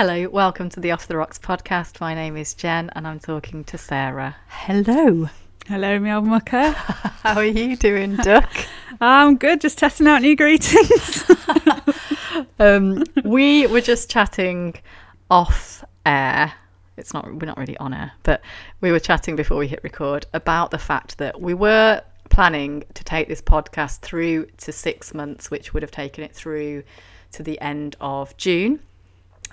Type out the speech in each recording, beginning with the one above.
Hello, welcome to the Off the Rocks podcast. My name is Jen and I'm talking to Sarah. Hello. Hello, Meow Mucker. How are you doing, Duck? I'm good, just testing out new greetings. um, we were just chatting off air. It's not we're not really on air, but we were chatting before we hit record about the fact that we were planning to take this podcast through to six months, which would have taken it through to the end of June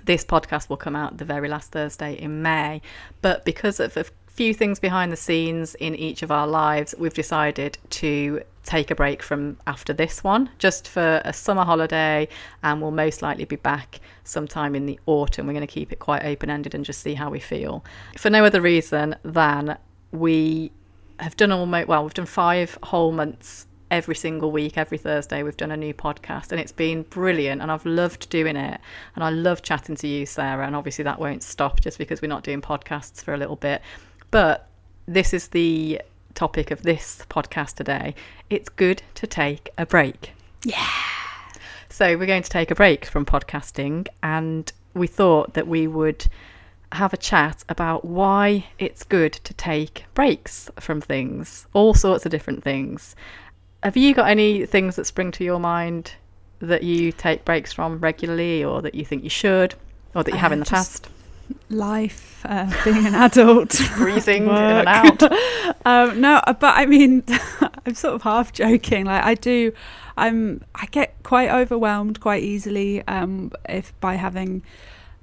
this podcast will come out the very last Thursday in May. But because of a few things behind the scenes in each of our lives, we've decided to take a break from after this one just for a summer holiday and we'll most likely be back sometime in the autumn. We're going to keep it quite open ended and just see how we feel. For no other reason than we have done almost, well, we've done five whole months every single week, every Thursday, we've done a new podcast, and it's been brilliant. And I've loved doing it, and I love chatting to you, Sarah. And obviously, that won't stop just because we're not doing podcasts for a little bit. But this is the topic of this podcast today. It's good to take a break. Yeah. So we're going to take a break from podcasting, and we thought that we would have a chat about why it's good to take breaks from things, all sorts of different things. Have you got any things that spring to your mind that you take breaks from regularly, or that you think you should, or that you have in the past? Life, uh, being an adult, breathing in and out. um, no, uh, but I mean, I'm sort of half joking. Like I do, I'm I get quite overwhelmed quite easily um, if by having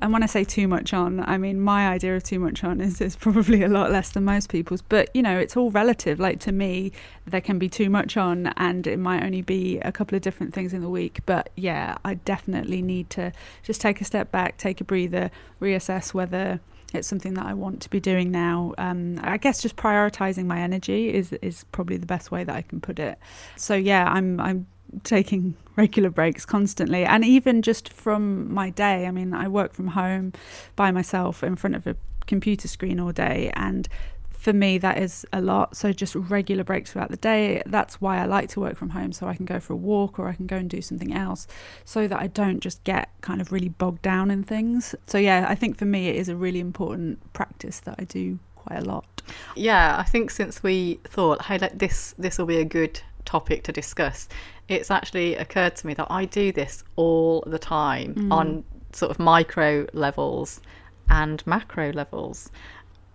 and when I say too much on, I mean my idea of too much on is, is probably a lot less than most people's. But you know, it's all relative. Like to me, there can be too much on, and it might only be a couple of different things in the week. But yeah, I definitely need to just take a step back, take a breather, reassess whether it's something that I want to be doing now. Um, I guess just prioritizing my energy is is probably the best way that I can put it. So yeah, I'm I'm taking regular breaks constantly. And even just from my day i mean i work from home by myself in front of a computer screen all day and for me that is a lot. So just regular breaks throughout the day that's why i like to work from home so i can go for a walk or i can go and do something else so that i don't just get kind of really bogged down in things. So yeah i think for me it is a really important practice that i do quite a lot. Yeah i think since we thought hey like this this will be a good topic to discuss it's actually occurred to me that I do this all the time mm. on sort of micro levels and macro levels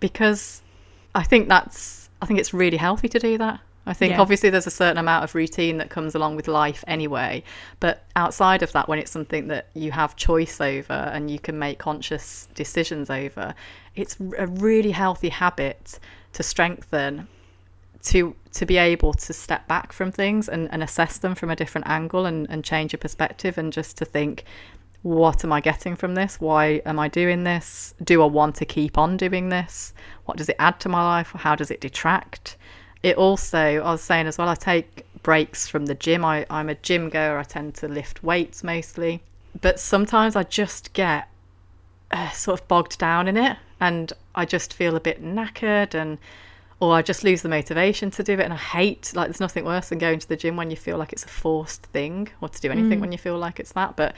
because I think that's I think it's really healthy to do that. I think yeah. obviously there's a certain amount of routine that comes along with life anyway, but outside of that, when it's something that you have choice over and you can make conscious decisions over, it's a really healthy habit to strengthen to to be able to step back from things and, and assess them from a different angle and, and change your perspective and just to think what am I getting from this? Why am I doing this? Do I want to keep on doing this? What does it add to my life? How does it detract? It also, I was saying as well, I take breaks from the gym. I, I'm a gym goer, I tend to lift weights mostly. But sometimes I just get uh, sort of bogged down in it and I just feel a bit knackered and or I just lose the motivation to do it. And I hate, like, there's nothing worse than going to the gym when you feel like it's a forced thing or to do anything mm. when you feel like it's that. But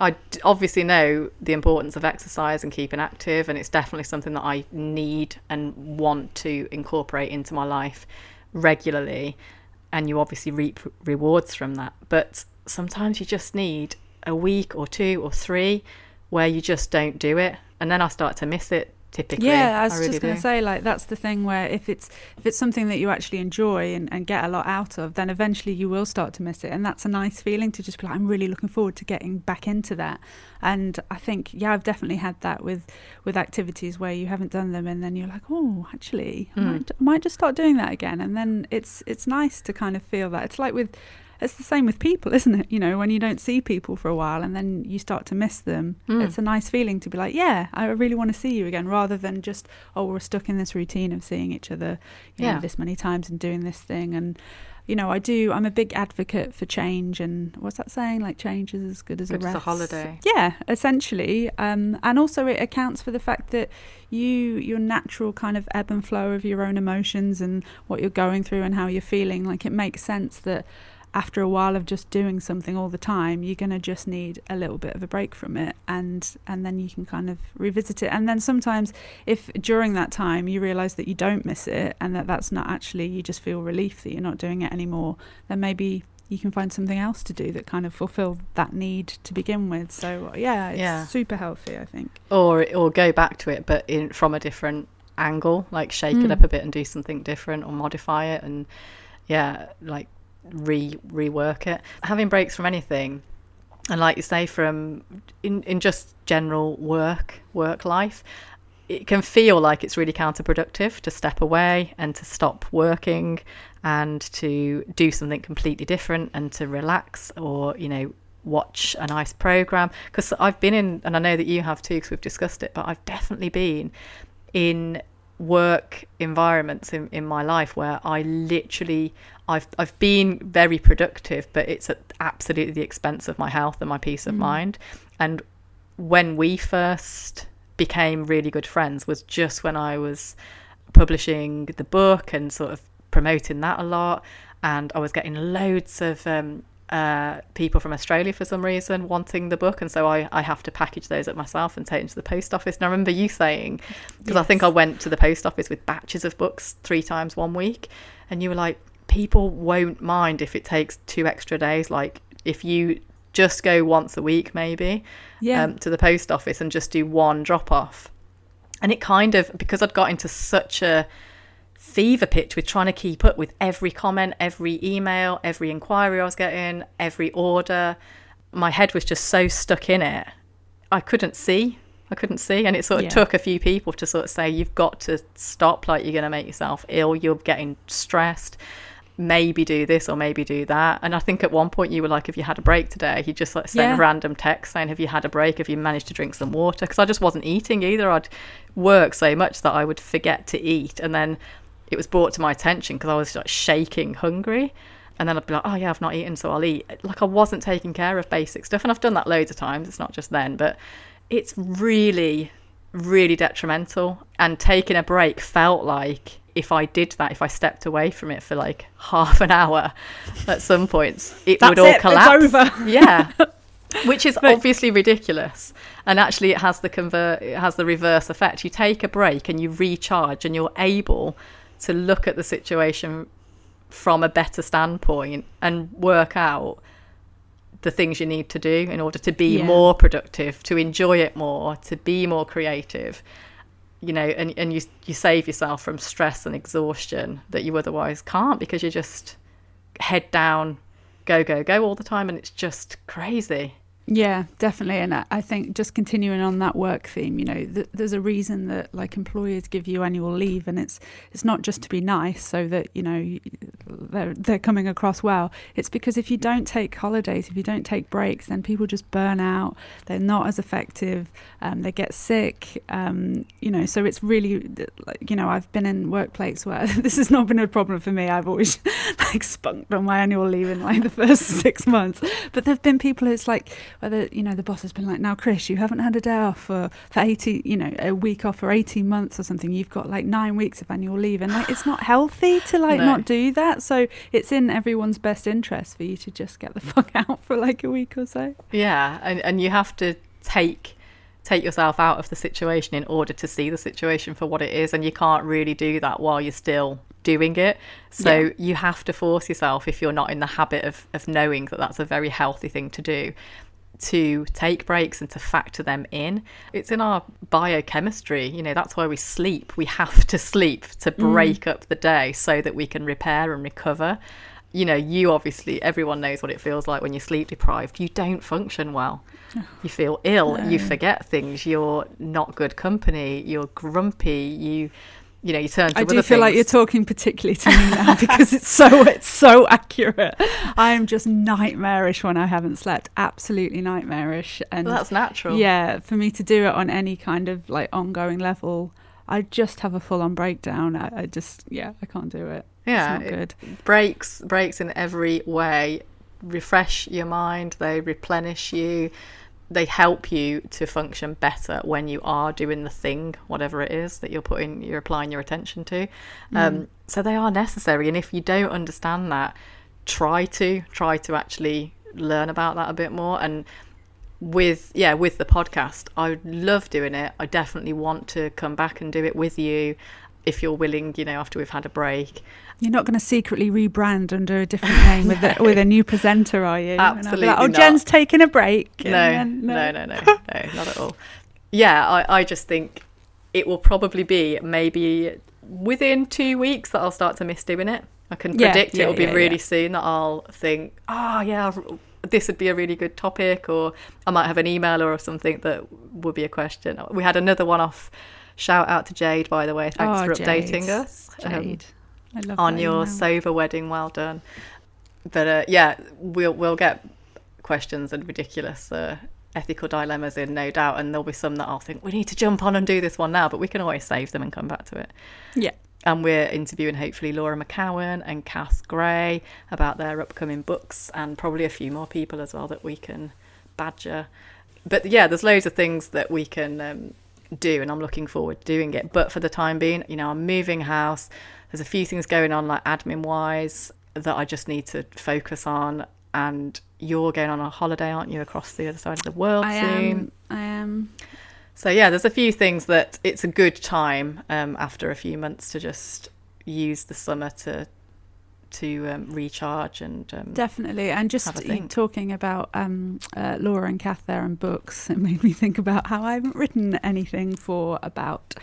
I obviously know the importance of exercise and keeping active, and it's definitely something that I need and want to incorporate into my life regularly. And you obviously reap rewards from that. But sometimes you just need a week or two or three where you just don't do it. And then I start to miss it typically. Yeah, I was I really just going to say like that's the thing where if it's if it's something that you actually enjoy and, and get a lot out of, then eventually you will start to miss it, and that's a nice feeling to just be like, I'm really looking forward to getting back into that. And I think yeah, I've definitely had that with with activities where you haven't done them, and then you're like, oh, actually, mm. I, might, I might just start doing that again, and then it's it's nice to kind of feel that. It's like with it's the same with people, isn't it? You know, when you don't see people for a while and then you start to miss them, mm. it's a nice feeling to be like, yeah, I really want to see you again, rather than just, oh, we're stuck in this routine of seeing each other, you yeah. know, this many times and doing this thing. And, you know, I do, I'm a big advocate for change. And what's that saying? Like, change is as good as good a rest. As a holiday. Yeah, essentially. Um, and also, it accounts for the fact that you, your natural kind of ebb and flow of your own emotions and what you're going through and how you're feeling, like, it makes sense that after a while of just doing something all the time, you're going to just need a little bit of a break from it, and and then you can kind of revisit it. And then sometimes, if during that time you realise that you don't miss it, and that that's not actually you just feel relief that you're not doing it anymore, then maybe you can find something else to do that kind of fulfill that need to begin with. So yeah, it's Yeah. super healthy, I think. or or go back to it but in from a different angle like shake it Mm. up a bit and do something different or modify it and yeah like re rework it. Having breaks from anything and like you say from in, in just general work work life it can feel like it's really counterproductive to step away and to stop working and to do something completely different and to relax or you know watch a nice program. Because I've been in and I know that you have too because we've discussed it but I've definitely been in work environments in, in my life where I literally I've I've been very productive but it's at absolutely the expense of my health and my peace of mind. And when we first became really good friends was just when I was publishing the book and sort of promoting that a lot. And I was getting loads of um, uh, people from Australia for some reason wanting the book, and so I, I have to package those up myself and take them to the post office. And I remember you saying, because I think I went to the post office with batches of books three times one week, and you were like, people won't mind if it takes two extra days. Like if you just go once a week, maybe, Yeah. um, to the post office and just do one drop off. And it kind of, because I'd got into such a fever pitch with trying to keep up with every comment, every email, every inquiry I was getting, every order, my head was just so stuck in it. I couldn't see. I couldn't see. And it sort of Yeah. took a few people to sort of say, you've got to stop, like, you're going to make yourself ill, you're getting stressed. Maybe do this or maybe do that. And I think at one point you were like, if you had a break today, you just like sent Yeah. a random text saying, have you had a break? Have you managed to drink some water? Because I just wasn't eating either. I'd work so much that I would forget to eat. And then it was brought to my attention because I was like shaking hungry. And then I'd be like, oh yeah, I've not eaten, so I'll eat. Like I wasn't taking care of basic stuff. And I've done that loads of times. It's not just then, but it's really, really detrimental. And taking a break felt like if I did that, if I stepped away from it for like half an hour at some points, it would all it, it's collapse. over. yeah. Which is But- obviously ridiculous. And actually it has the convert it has the reverse effect. You take a break and you recharge and you're able to look at the situation from a better standpoint and work out the things you need to do in order to be Yeah. more productive, to enjoy it more, to be more creative. You know, and, and you you save yourself from stress and exhaustion that you otherwise can't because you're just head down, go, go, go all the time and it's just crazy. Yeah, definitely. And I think just continuing on that work theme, you know, th- there's a reason that like employers give you annual leave, and it's it's not just to be nice so that you know they're they're coming across well. It's because if you don't take holidays, if you don't take breaks, then people just burn out. They're not as effective. Um, they get sick. Um, you know, so it's really you know I've been in workplace where this has not been a problem for me. I've always like spunked on my annual leave in like the first six months, but there've been people. who's like whether you know the boss has been like, now Chris, you haven't had a day off for for eighty, you know, a week off for eighteen months or something. You've got like nine weeks of annual leave, and like it's not healthy to like No. not do that. So it's in everyone's best interest for you to just get the fuck out for like a week or so. Yeah, and and you have to take take yourself out of the situation in order to see the situation for what it is and you can't really do that while you're still doing it so Yeah. you have to force yourself if you're not in the habit of of knowing that that's a very healthy thing to do to take breaks and to factor them in. It's in our biochemistry, you know, that's why we sleep. We have to sleep to mm. break up the day so that we can repair and recover. You know, you obviously, everyone knows what it feels like when you're sleep deprived. You don't function well. You feel ill, you forget things, you're not good company, you're grumpy, you. You know, you turn to I do feel like you're talking particularly to me now because it's so it's so accurate. I am just nightmarish when I haven't slept. Absolutely nightmarish. And Well, that's natural. Yeah, for me to do it on any kind of like ongoing level, I just have a full on breakdown. I, I just yeah, I can't do it. Yeah, it's not good. breaks breaks in every way refresh your mind they replenish you they help you to function better when you are doing the thing whatever it is that you're putting you're applying your attention to. Um, so they are necessary and if you don't understand that try to try to actually learn about that a bit more. And with yeah with the podcast i love doing it. I definitely want to come back and do it with you if you're willing you know after we've had a break you're not going to secretly rebrand under a different name with a, with a new presenter are you absolutely like, oh not. jen's taking a break no, then, no no no no no not at all yeah I, I just think it will probably be maybe within two weeks that i'll start to miss doing it I can predict yeah, yeah, it will be yeah, really soon that I'll think, oh yeah, this would be a really good topic, or I might have an email or something that would be a question. We had another one off. Shout out to Jade, by the way. Thanks oh, for updating Jade. us. Jade. Um, I love on your email. sober wedding. Well done. But uh, yeah, we'll we'll get questions and ridiculous uh, ethical dilemmas in, no doubt, and there'll be some that I'll think we need to jump on and do this one now, but we can always save them and come back to it. Yeah. And we're interviewing hopefully Laura McKowen and Cath Gray about their upcoming books and probably a few more people as well that we can badger. But yeah, there's loads of things that we can um, do, and I'm looking forward to doing it. But for the time being, you know, I'm moving house. There's a few things going on, like admin wise, that I just need to focus on. And you're going on a holiday, aren't you, across the other side of the world I soon? Am, I am. So yeah, there's a few things that it's a good time um, after a few months to just use the summer to to um, recharge and um, definitely and just talking about um, uh, Laura and Kath there and books it made me think about how I haven't written anything for about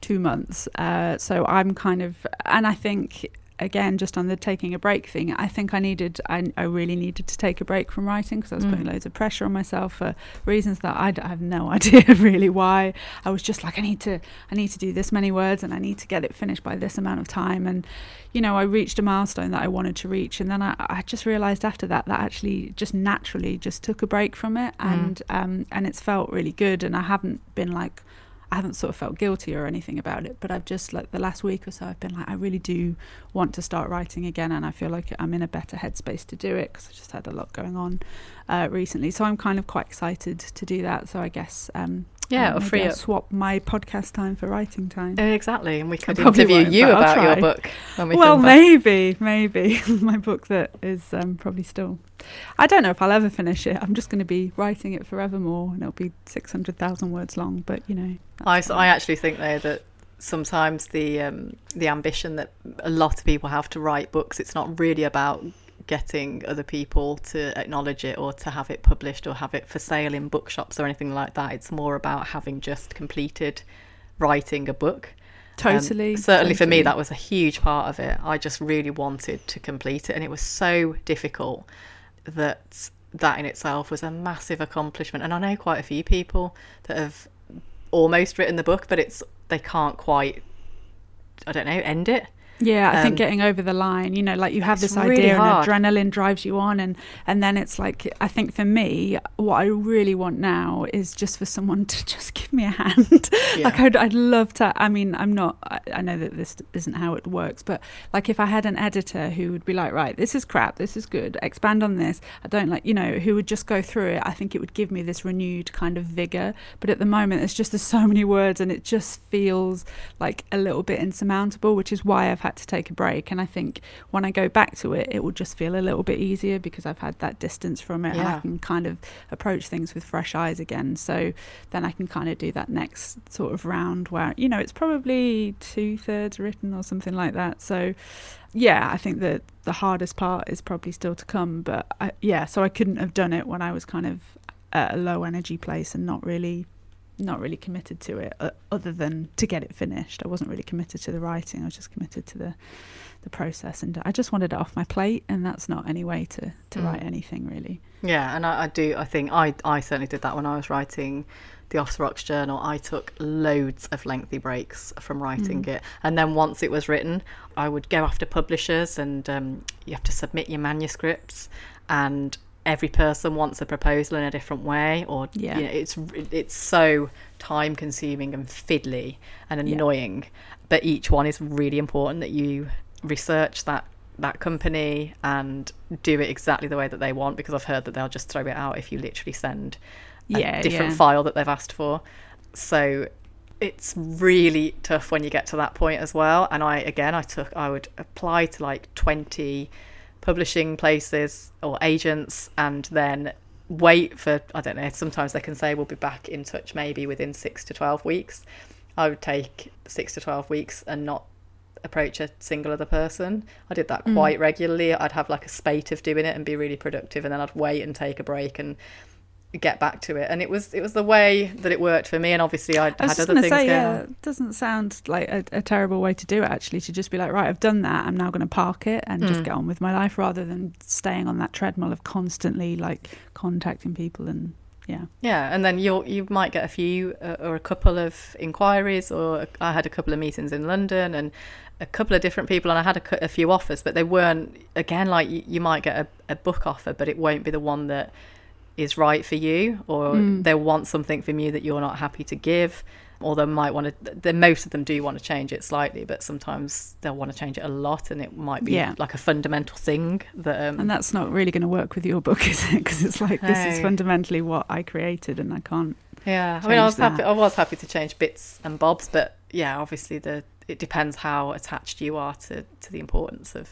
two months uh, so I'm kind of and I think again, just on the taking a break thing, I think I needed, I, I really needed to take a break from writing because I was mm. putting loads of pressure on myself for reasons that I, d- I have no idea really why. I was just like, I need to, I need to do this many words and I need to get it finished by this amount of time. And, you know, I reached a milestone that I wanted to reach. And then I, I just realized after that, that actually just naturally just took a break from it. Mm. And, um, and it's felt really good. And I haven't been like, I haven't sort of felt guilty or anything about it, but I've just like the last week or so, I've been like, I really do want to start writing again, and I feel like I'm in a better headspace to do it because I just had a lot going on uh, recently. So I'm kind of quite excited to do that. So I guess um, yeah, or free I'll swap my podcast time for writing time. Uh, exactly, and we could interview you about your book. We well, maybe, maybe my book that is um, probably still I don't know if I'll ever finish it. I'm just going to be writing it forevermore, and it'll be six hundred thousand words long. But you know, I I actually think though that sometimes the um, the ambition that a lot of people have to write books, it's not really about getting other people to acknowledge it or to have it published or have it for sale in bookshops or anything like that. It's more about having just completed writing a book. Totally. Um, certainly totally. for me, that was a huge part of it. I just really wanted to complete it, and it was so difficult that that in itself was a massive accomplishment. And I know quite a few people that have almost written the book, but it's they can't quite I don't know, end it. Yeah, I um, think getting over the line, you know, like you have this idea really and adrenaline drives you on and and then it's like I think for me what I really want now is just for someone to just give me a hand. Yeah. like I'd, I'd love to I mean, I'm not I, I, know that this isn't how it works, but like if I had an editor who would be like, "Right, this is crap, this is good. Expand on this." I don't like, you know, who would just go through it. I think it would give me this renewed kind of vigor, but at the moment it's just there's so many words and it just feels like a little bit insurmountable, which is why I've had to take a break. And I think when I go back to it, it will just feel a little bit easier because I've had that distance from it yeah. and I can kind of approach things with fresh eyes again. So then I can kind of do that next sort of round where, you know, it's probably two thirds written or something like that. So yeah, I think that the hardest part is probably still to come. But I, yeah, so I couldn't have done it when I was kind of at a low energy place and not really not really committed to it uh, other than to get it finished. I wasn't really committed to the writing. I was just committed to the the process, and I just wanted it off my plate. And that's not any way to to mm. write anything really. Yeah, and I, I, do. I think I I certainly did that when I was writing the Off the Rocks journal. I took loads of lengthy breaks from writing mm. it, and then once it was written, I would go after publishers, and um, you have to submit your manuscripts and every person wants a proposal in a different way or yeah. you know, it's it's so time consuming and fiddly and annoying yeah. but each one is really important that you research that that company and do it exactly the way that they want because I've heard that they'll just throw it out if you literally send a yeah, different file that they've asked for so it's really tough when you get to that point as well and I again I took I would apply to like 20 publishing places or agents and then wait for I don't know. Sometimes they can say we'll be back in touch maybe within six to twelve weeks. I would take six to twelve weeks and not approach a single other person. I did that quite mm. regularly. I'd have like a spate of doing it and be really productive, and then I'd wait and take a break and get back to it and it was it was the way that it worked for me and obviously I, I had other things say, going yeah, on. it doesn't sound like a, a, terrible way to do it actually to just be like right I've done that I'm now going to park it and mm. just get on with my life rather than staying on that treadmill of constantly like contacting people and yeah yeah and then you you might get a few uh, or a couple of inquiries or I had a couple of meetings in London and a couple of different people and I had a, a few offers but they weren't again like you, you might get a, a book offer but it won't be the one that is right for you or mm. they want something from you that you're not happy to give or they might want to the most of them do want to change it slightly but sometimes they'll want to change it a lot and it might be yeah. like a fundamental thing that um, and that's not really going to work with your book is it because it's like this is fundamentally what i created and i can't yeah i mean i was that. happy i was happy to change bits and bobs but yeah obviously the it depends how attached you are to to the importance of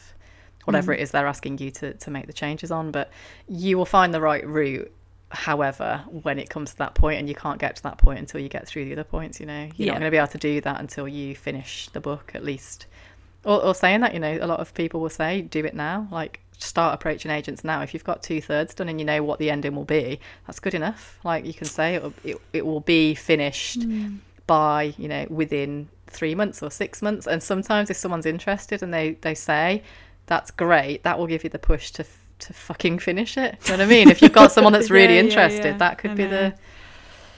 whatever mm. it is they're asking you to, to make the changes on. But you will find the right route, however, when it comes to that point, and you can't get to that point until you get through the other points. You know, you're yeah. not going to be able to do that until you finish the book, at least. Or, or saying that, you know, a lot of people will say, do it now. Like, start approaching agents now. If you've got two thirds done and you know what the ending will be, that's good enough. Like, you can say it, it, it will be finished mm. by, you know, within three months or six months. And sometimes if someone's interested and they, they say, that's great. That will give you the push to to fucking finish it. Do you know what I mean? If you've got someone that's really yeah, interested, yeah, yeah. that could be the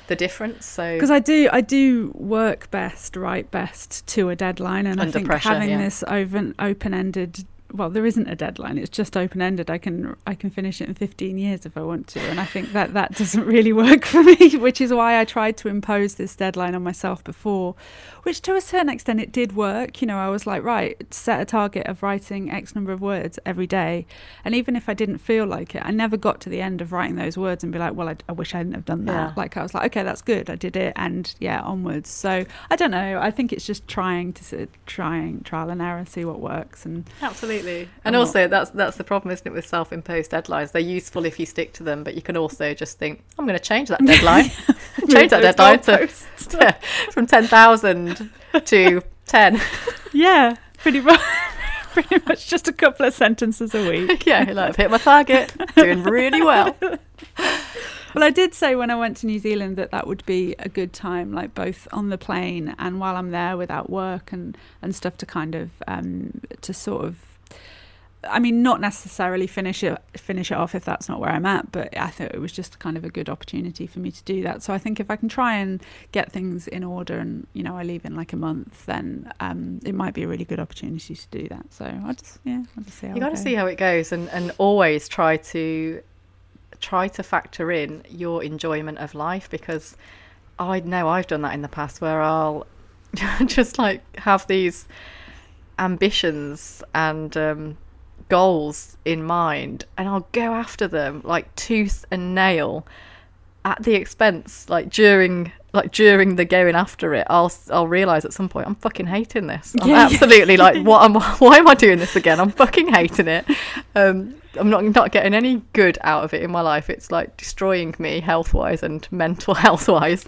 the difference. So because I do I do work best, write best to a deadline, and Under I think pressure, having this open open ended well, there isn't a deadline. It's just open ended. I can I can finish it in 15 years if I want to, and I think that that doesn't really work for me. Which is why I tried to impose this deadline on myself before, which to a certain extent it did work. You know, I was like, right, set a target of writing X number of words every day, and even if I didn't feel like it, I never got to the end of writing those words and be like, well, I, I wish I hadn't have done that. Yeah. Like I was like, okay, that's good, I did it, and yeah, onwards. So I don't know. I think it's just trying to trying trial and error, see what works, and absolutely Absolutely. And I'm also not... that's that's the problem, isn't it, with self imposed deadlines? They're useful if you stick to them, but you can also just think, I'm gonna change that deadline. change that deadline to, to, from ten thousand to ten. Yeah, pretty much pretty much just a couple of sentences a week. yeah, like I've hit my target, doing really well. Well, I did say when I went to New Zealand that that would be a good time, like both on the plane and while I'm there without work and, and stuff to kind of um, to sort of I mean, not necessarily finish it finish it off if that's not where I'm at, but I thought it was just kind of a good opportunity for me to do that. So I think if I can try and get things in order, and you know, I leave in like a month, then um, it might be a really good opportunity to do that. So I just yeah, I'll just see. How you got to see how it goes, and and always try to try to factor in your enjoyment of life because I know I've done that in the past where I'll just like have these ambitions and um, goals in mind and I'll go after them like tooth and nail at the expense like during like during the going after it. I'll I'll realize at some point I'm fucking hating this. I'm yeah, absolutely yeah. like what am why am I doing this again? I'm fucking hating it. Um I'm not not getting any good out of it in my life. It's like destroying me health wise and mental health wise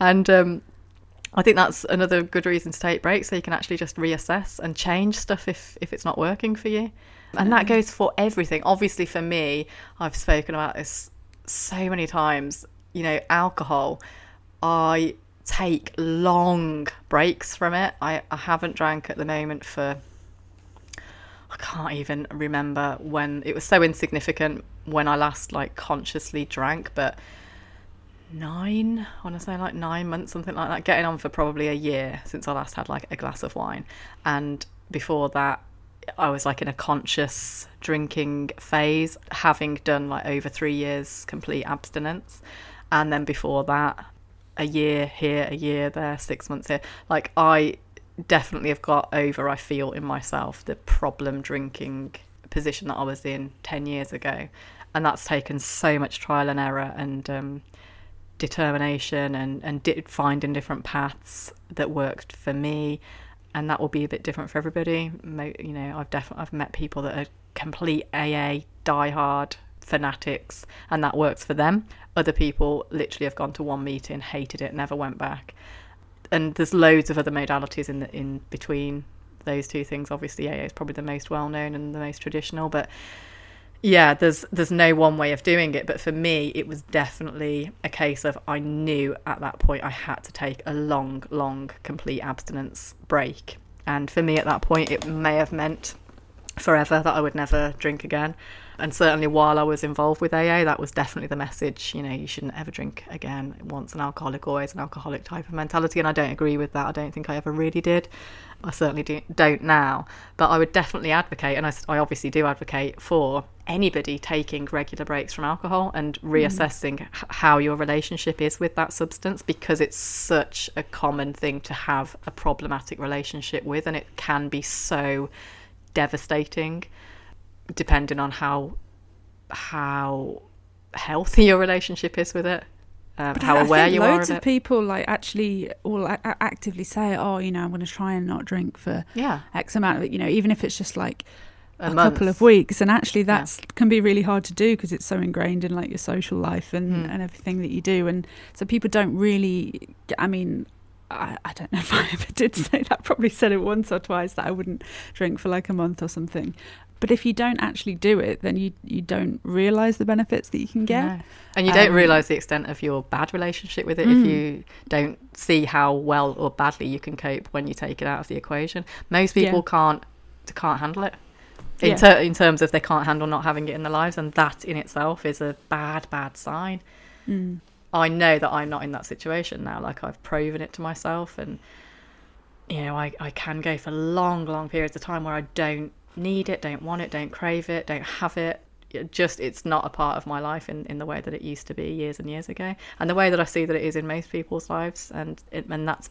and um I think that's another good reason to take breaks so you can actually just reassess and change stuff if if it's not working for you and that goes for everything. Obviously, for me, I've spoken about this so many times. You know, alcohol, I take long breaks from it. I, I haven't drank at the moment for, I can't even remember when, it was so insignificant when I last like consciously drank, but nine, I want to say like nine months, something like that, getting on for probably a year since I last had like a glass of wine. And before that, I was like in a conscious drinking phase, having done like over three years complete abstinence. And then before that, a year here, a year there, six months here. Like I definitely have got over, I feel in myself, the problem drinking position that I was in 10 years ago. And that's taken so much trial and error and um, determination and, and di- finding different paths that worked for me and that will be a bit different for everybody. You know, I've definitely I've met people that are complete AA diehard fanatics, and that works for them. Other people literally have gone to one meeting, hated it, never went back. And there's loads of other modalities in the, in between those two things. Obviously, AA is probably the most well known and the most traditional, but yeah, there's there's no one way of doing it. But for me, it was definitely a case of I knew at that point I had to take a long, long, complete abstinence break. And for me, at that point, it may have meant forever that I would never drink again. And certainly while I was involved with AA, that was definitely the message. You know, you shouldn't ever drink again. Once an alcoholic, always an alcoholic type of mentality. And I don't agree with that. I don't think I ever really did. I certainly do, don't now. But I would definitely advocate, and I, I obviously do advocate for anybody taking regular breaks from alcohol and mm. reassessing mm. how your relationship is with that substance because it's such a common thing to have a problematic relationship with, and it can be so devastating depending on how how healthy your relationship is with it. Um, how I, aware you are of, of people like actually all a- actively say, "Oh, you know, I'm going to try and not drink for yeah. X amount of it." You know, even if it's just like a, a couple of weeks, and actually that's yeah. can be really hard to do because it's so ingrained in like your social life and mm. and everything that you do, and so people don't really. I mean, I, I, don't know if I ever did say that. Probably said it once or twice that I wouldn't drink for like a month or something. But if you don't actually do it, then you you don't realize the benefits that you can get, no. and you don't um, realize the extent of your bad relationship with it mm. if you don't see how well or badly you can cope when you take it out of the equation. Most people yeah. can't can't handle it. In, yeah. ter- in terms of they can't handle not having it in their lives, and that in itself is a bad, bad sign. Mm. I know that I'm not in that situation now. Like I've proven it to myself, and you know, I, I can go for long, long periods of time where I don't need it, don't want it, don't crave it, don't have it. it. just it's not a part of my life in, in the way that it used to be years and years ago, and the way that I see that it is in most people's lives, and it, and that's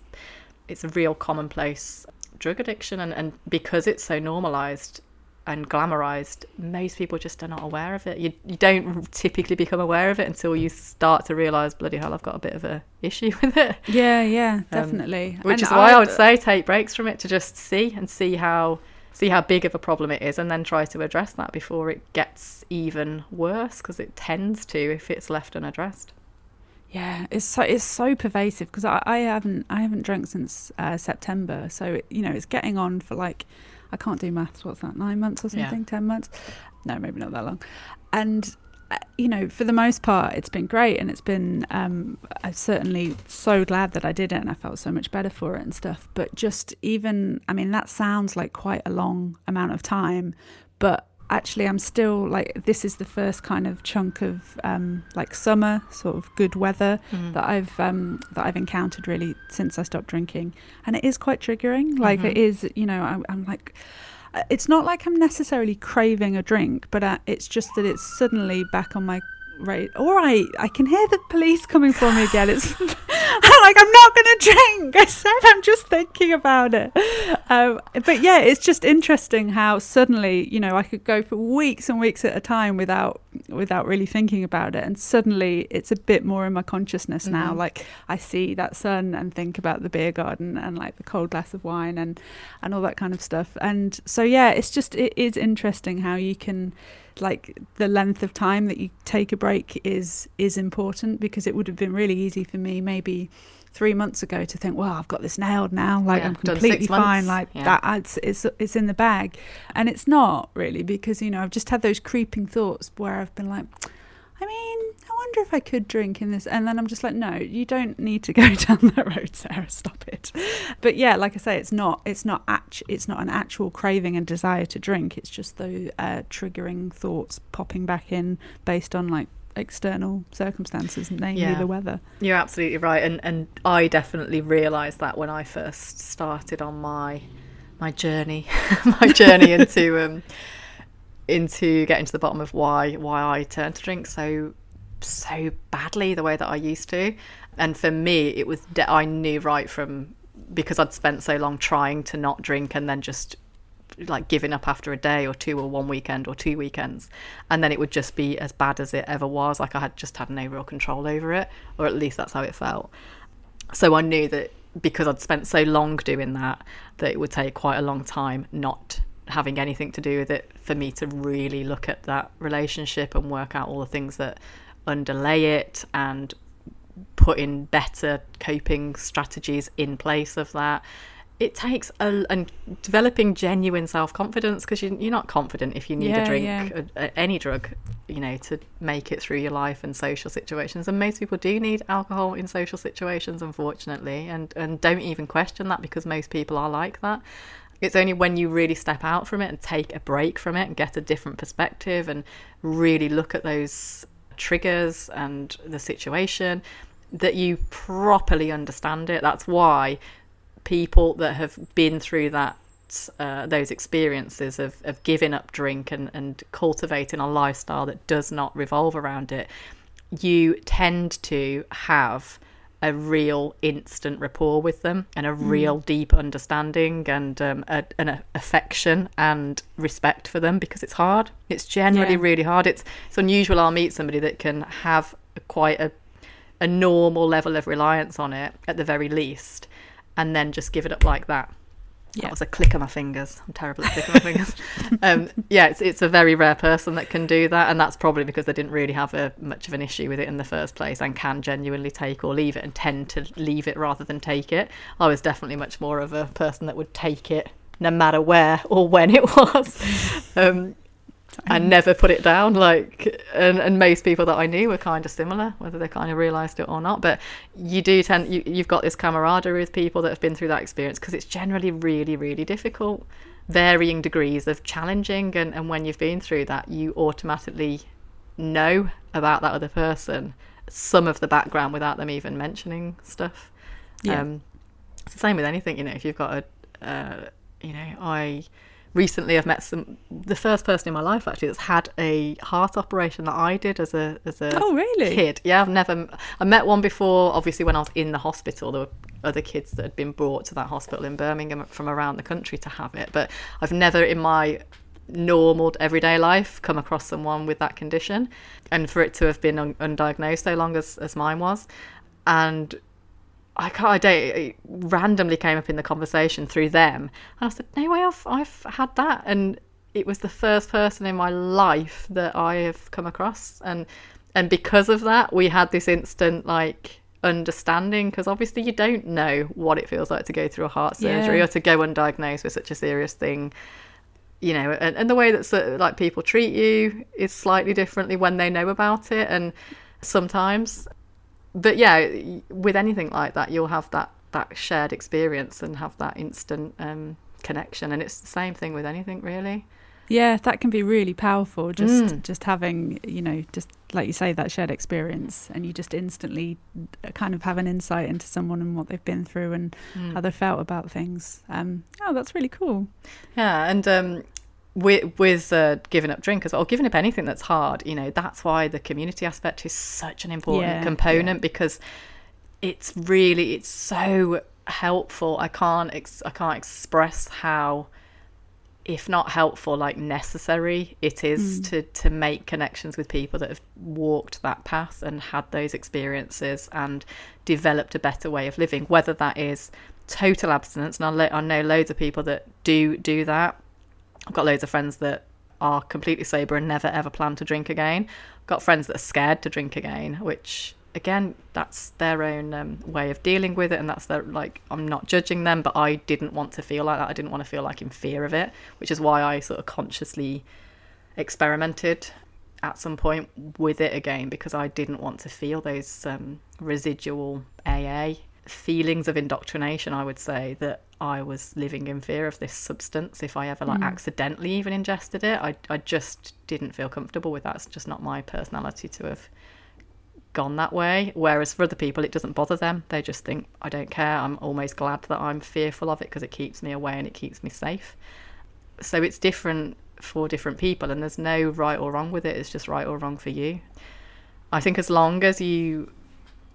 it's a real commonplace drug addiction, and, and because it's so normalized, and glamorized, most people just are not aware of it. You, you don't typically become aware of it until you start to realize, bloody hell, I've got a bit of a issue with it. Yeah, yeah, um, definitely. Um, which and is why I, I would say take breaks from it to just see and see how see how big of a problem it is, and then try to address that before it gets even worse, because it tends to if it's left unaddressed. Yeah, it's so it's so pervasive because I, I haven't I haven't drunk since uh, September, so it, you know it's getting on for like I can't do maths. What's that? Nine months or something? Yeah. Ten months? No, maybe not that long. And uh, you know, for the most part, it's been great, and it's been. Um, I'm certainly so glad that I did it, and I felt so much better for it and stuff. But just even, I mean, that sounds like quite a long amount of time, but actually I'm still like this is the first kind of chunk of um, like summer sort of good weather mm. that I've um, that I've encountered really since I stopped drinking and it is quite triggering like mm-hmm. it is you know I, I'm like uh, it's not like I'm necessarily craving a drink but uh, it's just that it's suddenly back on my right. All right. I can hear the police coming for me again. It's i'm like i'm not gonna drink. I said i'm just thinking about it. Um, but yeah it's just interesting how suddenly you know i could go for weeks and weeks at a time without without really thinking about it. And suddenly it's a bit more in my consciousness mm-hmm. now like i see that sun and think about the beer garden and like the cold glass of wine and and all that kind of stuff. And so yeah it's just it is interesting how you can like the length of time that you take a break is is important because it would have been really easy for me maybe three months ago to think, well, I've got this nailed now, like yeah, I'm completely fine, like yeah. that it's, it's it's in the bag, and it's not really because you know I've just had those creeping thoughts where I've been like, I mean, wonder if I could drink in this. And then I'm just like, no, you don't need to go down that road, Sarah. Stop it. But yeah, like I say, it's not, it's not, act, it's not an actual craving and desire to drink. It's just the uh, triggering thoughts popping back in based on like external circumstances, namely yeah. the weather. You're absolutely right, and and I definitely realised that when I first started on my my journey, my journey into um, into getting to the bottom of why why I turned to drink so so badly the way that I used to. And for me, it was de- I knew right from because I'd spent so long trying to not drink and then just like giving up after a day or two or one weekend or two weekends and then it would just be as bad as it ever was like I had just had no real control over it or at least that's how it felt so I knew that because I'd spent so long doing that that it would take quite a long time not having anything to do with it for me to really look at that relationship and work out all the things that underlay it and put in better coping strategies in place of that it takes a and developing genuine self confidence because you, you're not confident if you need Yeah, a drink, yeah. a, a- any drug, you know, to make it through your life and social situations. And most people do need alcohol in social situations, unfortunately, and and don't even question that because most people are like that. It's only when you really step out from it and take a break from it and get a different perspective and really look at those triggers and the situation that you properly understand it. That's why people that have been through that uh, those experiences of, of giving up drink and, and cultivating a lifestyle that does not revolve around it, you tend to have a real instant rapport with them and a real deep understanding and um, a, an a- affection and respect for them because it's hard. It's generally Yeah. really hard. It's it's unusual. I'll meet somebody that can have a, quite a a normal level of reliance on it at the very least, and then just give it up like that. Yeah. That was a click of my fingers. I'm terrible at clicking my fingers. Um, yeah, it's, it's a very rare person that can do that, and that's probably because they didn't really have a, much of an issue with it in the first place and can genuinely take or leave it and tend to leave it rather than take it. I was definitely much more of a person that would take it no matter where or when it was. Um, and never put it down like and, and most people that i knew were kind of similar whether they kind of realized it or not but you do tend you, you've got this camaraderie with people that have been through that experience because it's generally really really difficult varying degrees of challenging and, and when you've been through that you automatically know about that other person some of the background without them even mentioning stuff Yeah. um, it's the same with anything you know if you've got a uh, you know i recently i've met some the first person in my life actually that's had a heart operation that i did as a as a Oh, really? kid. Yeah i've never i met one before obviously when i was in the hospital. There were other kids that had been brought to that hospital in birmingham from around the country to have it but i've never in my normal everyday life come across someone with that condition and for it to have been un- undiagnosed so long as, as mine was. And I can't. I don't. It randomly came up in the conversation through them, and I said, "No way, I've I've had that." And it was the first person in my life that I have come across, and and because of that, we had this instant like understanding because obviously you don't know what it feels like to go through a heart surgery Yeah. or to go undiagnosed with such a serious thing you know and, and the way that sort of, like people treat you is slightly differently when they know about it and sometimes but yeah with anything like that you'll have that that shared experience and have that instant um, connection and it's the same thing with anything really Yeah, that can be really powerful. Just Mm. just having you know just like you say that shared experience, and you just instantly kind of have an insight into someone and what they've been through and how they felt about things. Um, oh, that's really cool. Yeah, and um, with with uh, giving up drink as well, or giving up anything that's hard, you know, that's why the community aspect is such an important Yeah, component because it's really it's so helpful. I can't ex- I can't express how if not helpful like necessary it is to to make connections with people that have walked that path and had those experiences and developed a better way of living whether that is total abstinence. And I, lo- I know loads of people that do do that I've got loads of friends that are completely sober and never ever plan to drink again. I've got friends that are scared to drink again, which again, that's their own um, way of dealing with it, and that's their like. I'm not judging them, but I didn't want to feel like that. I didn't want to feel like in fear of it, which is why I sort of consciously experimented at some point with it again because I didn't want to feel those um, residual AA feelings of indoctrination. I would say that I was living in fear of this substance if I ever like mm. accidentally even ingested it. I I just didn't feel comfortable with that. It's just not my personality to have gone that way. Whereas for other people, it doesn't bother them. They just think, I don't care. I'm almost glad that I'm fearful of it because it keeps me away and it keeps me safe. So it's different for different people, and there's no right or wrong with it. It's just right or wrong for you. I think as long as you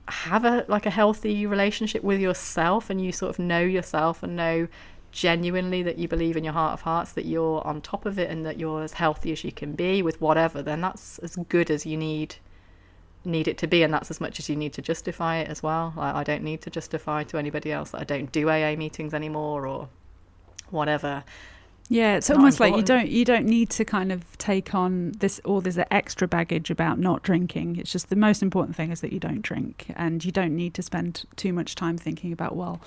have a like a healthy relationship with yourself and you sort of know yourself and know genuinely that you believe in your heart of hearts that you're on top of it and that you're as healthy as you can be with whatever then that's as good as you need need it to be. And that's as much as you need to justify it as well. Like, i don't need to justify to anybody else that i don't do aa meetings anymore or whatever yeah, it's Not almost like you don't you don't need to kind of take on this all this extra baggage about not drinking. It's just the most important thing is that you don't drink, and you don't need to spend too much time thinking about well,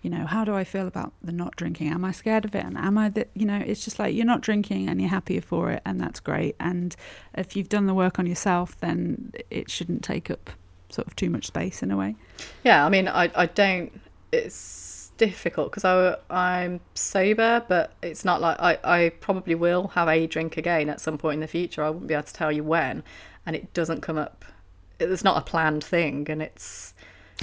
you know, how do I feel about the not drinking? Am I scared of it? And am I that you know? It's just like you're not drinking and you're happier for it, and that's great. And if you've done the work on yourself, then it shouldn't take up sort of too much space in a way. Yeah, I mean, I, I don't. It's difficult because I I'm sober, but it's not like I I probably will have a drink again at some point in the future. I wouldn't be able to tell you when, and it doesn't come up. It's not a planned thing, and it's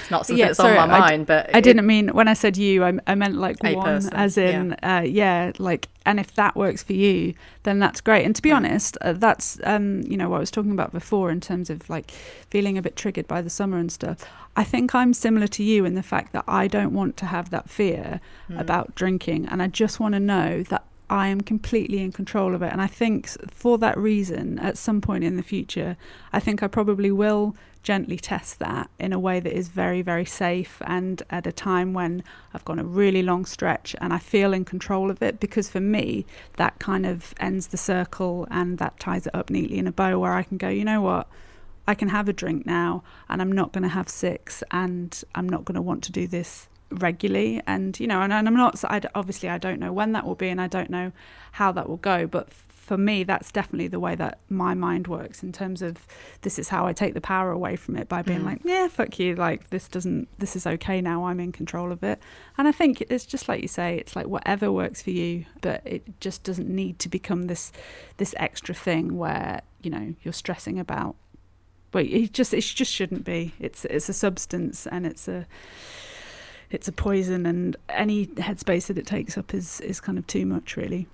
it's not something Yeah, that's sorry, on my I mind. But I it- didn't mean when I said you, I, I meant like one, person, as in, yeah. Uh, yeah, like, and if that works for you, then that's great. And to be Yeah. honest, uh, that's um, you know what I was talking about before in terms of like feeling a bit triggered by the summer and stuff. I think I'm similar to you in the fact that I don't want to have that fear Mm. about drinking, and I just want to know that I am completely in control of it. And I think for that reason, at some point in the future, I think I probably will gently test that in a way that is very, very safe and at a time when I've gone a really long stretch and I feel in control of it. Because for me, that kind of ends the circle and that ties it up neatly in a bow where I can go, you know what? I can have a drink now and I'm not going to have six and I'm not going to want to do this regularly and you know and, and I'm not I, obviously I don't know when that will be and I don't know how that will go but for me that's definitely the way that my mind works in terms of this is how I take the power away from it by being Mm. like yeah fuck you like this doesn't this is okay now I'm in control of it and I think it's just like you say it's like whatever works for you but it just doesn't need to become this this extra thing where you know you're stressing about but it just it just shouldn't be it's it's a substance and it's a it's a poison and any headspace that it takes up is is kind of too much really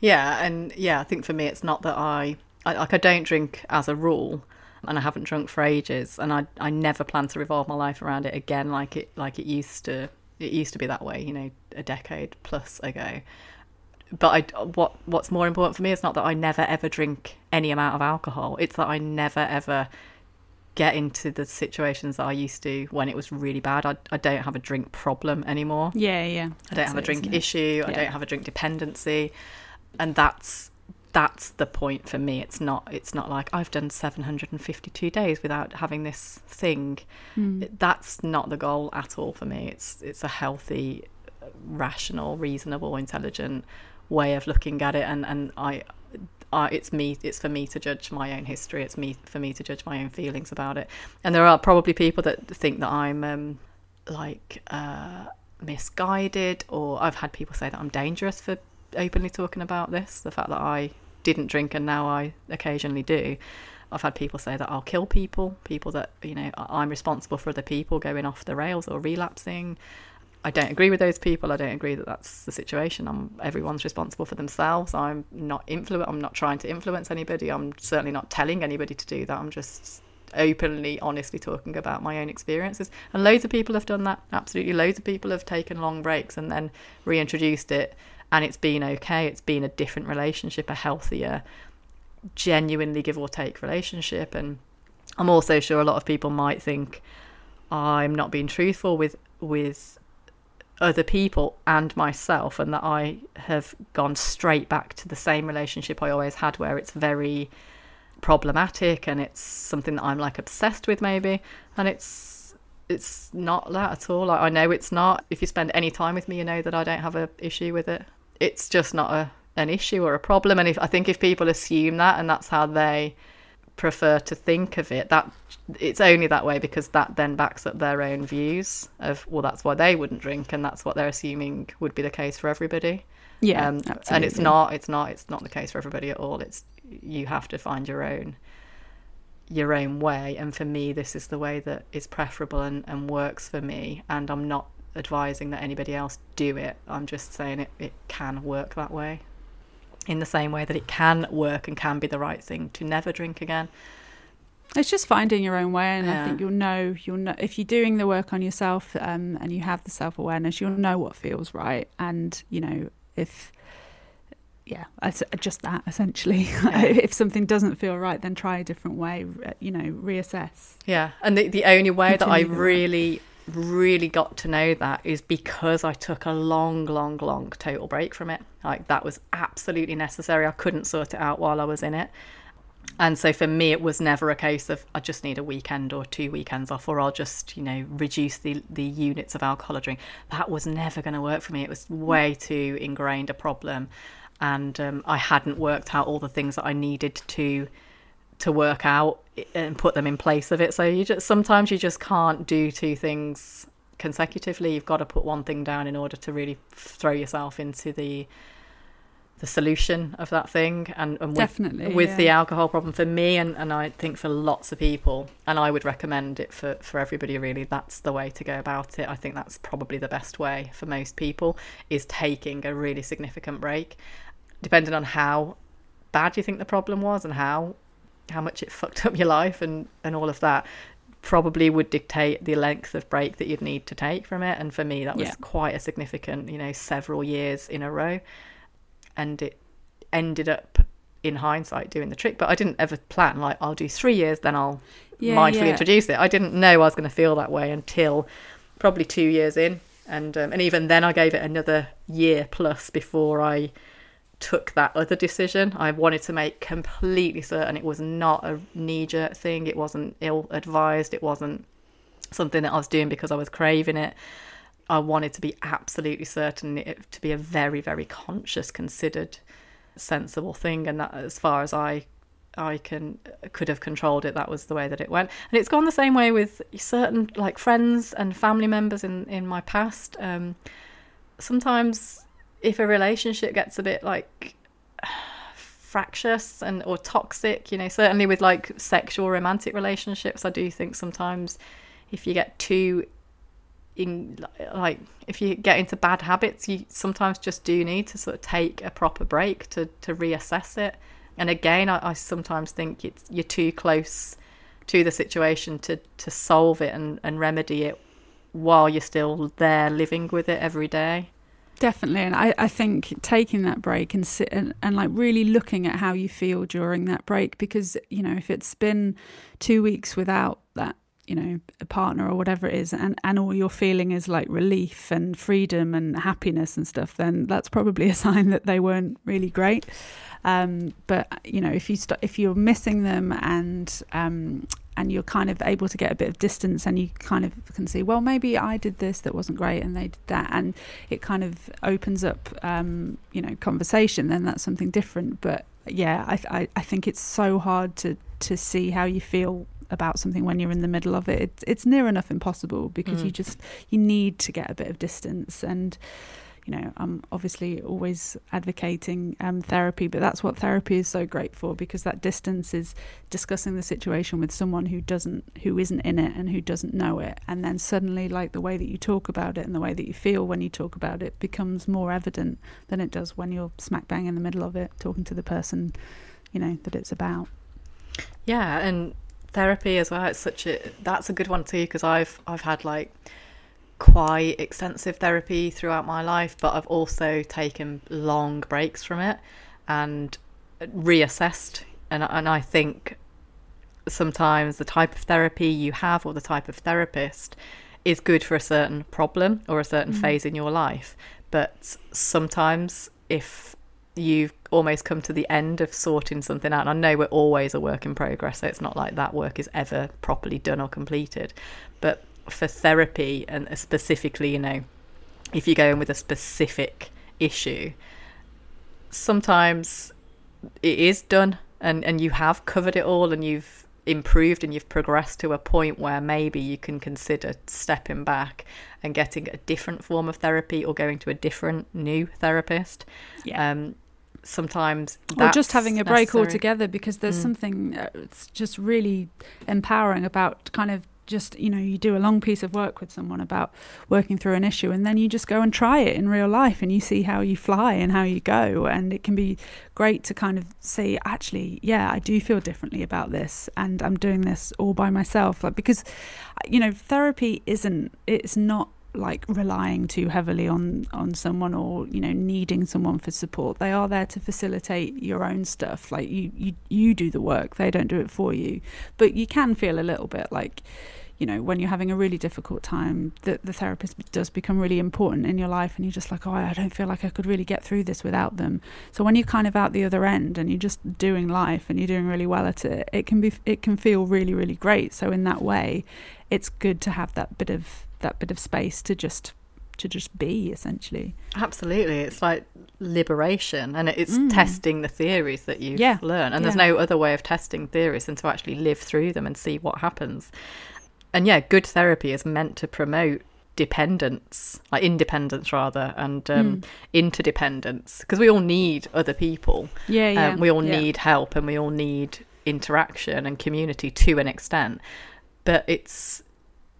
Yeah, and yeah, I think for me, it's not that I, I like I don't drink as a rule, and I haven't drunk for ages, and I I never plan to revolve my life around it again like it like it used to. It used to be that way, you know, a decade plus ago. But I what what's more important for me is not that I never ever drink any amount of alcohol. It's that I never ever get into the situations that I used to when it was really bad. I, I don't have a drink problem anymore. yeah yeah I don't have a drink issue. I don't have a drink dependency, and that's that's the point for me. It's not it's not like I've done 752 days without having this thing. It- That's not the goal at all for me. It's it's a healthy, rational, reasonable, intelligent way of looking at it, and and I. I, it's me. It's for me to judge my own history. It's me for me to judge my own feelings about it. And there are probably people that think that I'm um, like uh, misguided, or I've had people say that I'm dangerous for openly talking about this. The fact that I didn't drink and now I occasionally do. I've had people say that I'll kill people, people that, you know, I'm responsible for other people going off the rails or relapsing. I don't agree with those people. I don't agree that that's the situation. I'm everyone's responsible for themselves. I'm not influ- I'm not trying to influence anybody. I'm certainly not telling anybody to do that. I'm just openly, honestly talking about my own experiences. And loads of people have done that. Absolutely, loads of people have taken long breaks and then reintroduced it, and it's been okay. It's been a different relationship, a healthier, genuinely give or take relationship. And I'm also sure a lot of people might think I'm not being truthful with with other people and myself and that I have gone straight back to the same relationship I always had where it's very problematic and it's something that I'm like obsessed with maybe. And it's it's not that at all. Like, I know it's not. If you spend any time with me you know that I don't have a issue with it. It's just not a an issue or a problem. And if I think if people assume that and that's how they prefer to think of it that it's only that way because that then backs up their own views of well that's why they wouldn't drink and that's what they're assuming would be the case for everybody. Yeah um, and it's not it's not it's not the case for everybody at all. It's you have to find your own your own way. And for me this is the way that is preferable and, and works for me. And i'm not advising that anybody else do it. I'm just saying it, it can work that way in the same way that it can work and can be the right thing to never drink again It's just finding your own way, and I think you'll know you'll know if you're doing the work on yourself, um, and you have the self awareness, you'll know what feels right, and you know if yeah, just that essentially. Yeah. if something doesn't feel right, then try a different way. You know, reassess. Yeah, and the the only way Continue that I really really got to know that is because I took a long, long, long total break from it. Like that was absolutely necessary. I couldn't sort it out while I was in it. And so for me, it was never a case of I just need a weekend or two weekends off, or I'll just, you know, reduce the, the units of alcohol drink. That was never going to work for me. It was way too ingrained a problem. And um, I hadn't worked out all the things that I needed to to work out and put them in place of it. So you just sometimes you just can't do two things consecutively. You've got to put one thing down in order to really throw yourself into the the solution of that thing and, and with, definitely with yeah. the alcohol problem for me and, and I think for lots of people and I would recommend it for, for everybody really that's the way to go about it I think that's probably the best way for most people is taking a really significant break depending on how bad you think the problem was and how how much it fucked up your life and and all of that probably would dictate the length of break that you'd need to take from it. And for me that was yeah. quite a significant you know several years in a row. And it ended up in hindsight doing the trick. But i didn't ever plan like i'll do three years then i'll yeah, mindfully yeah. introduce it. I didn't know i was going to feel that way until probably two years in. And um, and even then i gave it another year plus before i took that other decision i wanted to make completely certain it was not a knee-jerk thing it wasn't ill-advised it wasn't something that i was doing because i was craving it I wanted to be absolutely certain it to be a very, very conscious, considered, sensible thing, and that as far as I I can could have controlled it. That was the way that it went, and it's gone the same way with certain like friends and family members in in my past. Um, sometimes, if a relationship gets a bit like fractious and or toxic, you know, certainly with like sexual romantic relationships, I do think sometimes if you get too in like if you get into bad habits you sometimes just do need to sort of take a proper break to to reassess it. And again i, I sometimes think it's you're too close to the situation to to solve it and and remedy it while you're still there living with it every day definitely and i i think taking that break and sit and, and like really looking at how you feel during that break because you know if it's been two weeks without that you know a partner or whatever it is and and all you're feeling is like relief and freedom and happiness and stuff then that's probably a sign that they weren't really great. Um, but you know if you st- if you're missing them and um, and you're kind of able to get a bit of distance and you kind of can see well maybe I did this that wasn't great and they did that and it kind of opens up um, you know conversation then that's something different but yeah I, I, I think it's so hard to to see how you feel about something when you're in the middle of it. It's, it's near enough impossible because mm. you just you need to get a bit of distance and you know, I'm obviously always advocating um, therapy, but that's what therapy is so great for because that distance is discussing the situation with someone who doesn't, who isn't in it and who doesn't know it. And then suddenly, like the way that you talk about it and the way that you feel when you talk about it becomes more evident than it does when you're smack bang in the middle of it, talking to the person, you know, that it's about. Yeah. And therapy as well. It's such a that's a good one too because I've I've had like quite extensive therapy throughout my life, but I've also taken long breaks from it and reassessed. And and I think sometimes the type of therapy you have or the type of therapist is good for a certain problem or a certain mm-hmm. phase in your life. But sometimes if you've almost come to the end of sorting something out. And I know we're always a work in progress, so it's not like that work is ever properly done or completed. But for therapy, and specifically, you know, if you go in with a specific issue, sometimes it is done and, and you have covered it all and you've improved and you've progressed to a point where maybe you can consider stepping back and getting a different form of therapy or going to a different new therapist. Yeah. Um, sometimes or just having a break necessary. altogether because there's mm. something uh, it's just really empowering about kind of just you know you do a long piece of work with someone about working through an issue and then you just go and try it in real life and you see how you fly and how you go. And it can be great to kind of say actually yeah I do feel differently about this and I'm doing this all by myself. Like because you know therapy isn't it's not like relying too heavily on on someone or you know needing someone for support. They are there to facilitate your own stuff. Like you you you do the work. They don't do it for you. But you can feel a little bit like you know when you're having a really difficult time that the therapist does become really important in your life and you're just like oh I don't feel like I could really get through this without them. So when you're kind of out the other end and you're just doing life and you're doing really well at it it can be it can feel really really great. So in that way it's good to have that bit of that bit of space to just to just be essentially absolutely it's like liberation and it's mm. testing the theories that you've yeah. learned and yeah. there's no other way of testing theories than to actually live through them and see what happens and yeah good therapy is meant to promote dependence like independence rather and um, mm. interdependence because we all need other people yeah, yeah. Um, we all yeah. need help and we all need interaction and community to an extent but it's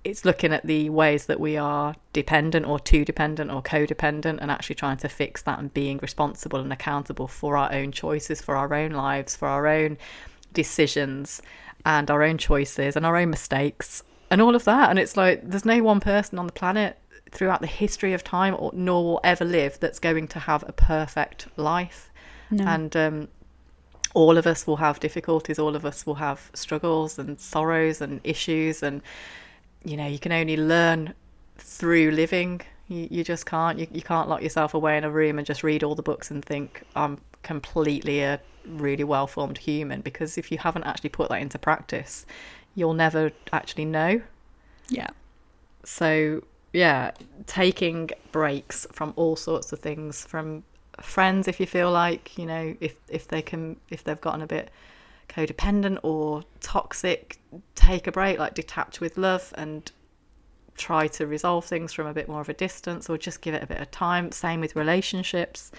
it's looking at the ways that we are dependent or too dependent or codependent and actually trying to fix that and being responsible and accountable for our own choices, for our own lives, for our own decisions and our own choices and our own mistakes and all of that. And it's like there's no one person on the planet throughout the history of time or nor will ever live that's going to have a perfect life. No. And um, all of us will have difficulties, all of us will have struggles and sorrows and issues and you know you can only learn through living. You, you just can't you, you can't lock yourself away in a room and just read all the books and think i'm completely a really well formed human because if you haven't actually put that into practice you'll never actually know. Yeah. So yeah taking breaks from all sorts of things from friends if you feel like you know if if they can if they've gotten a bit codependent or toxic, take a break, like detach with love and try to resolve things from a bit more of a distance or just give it a bit of time. Same with relationships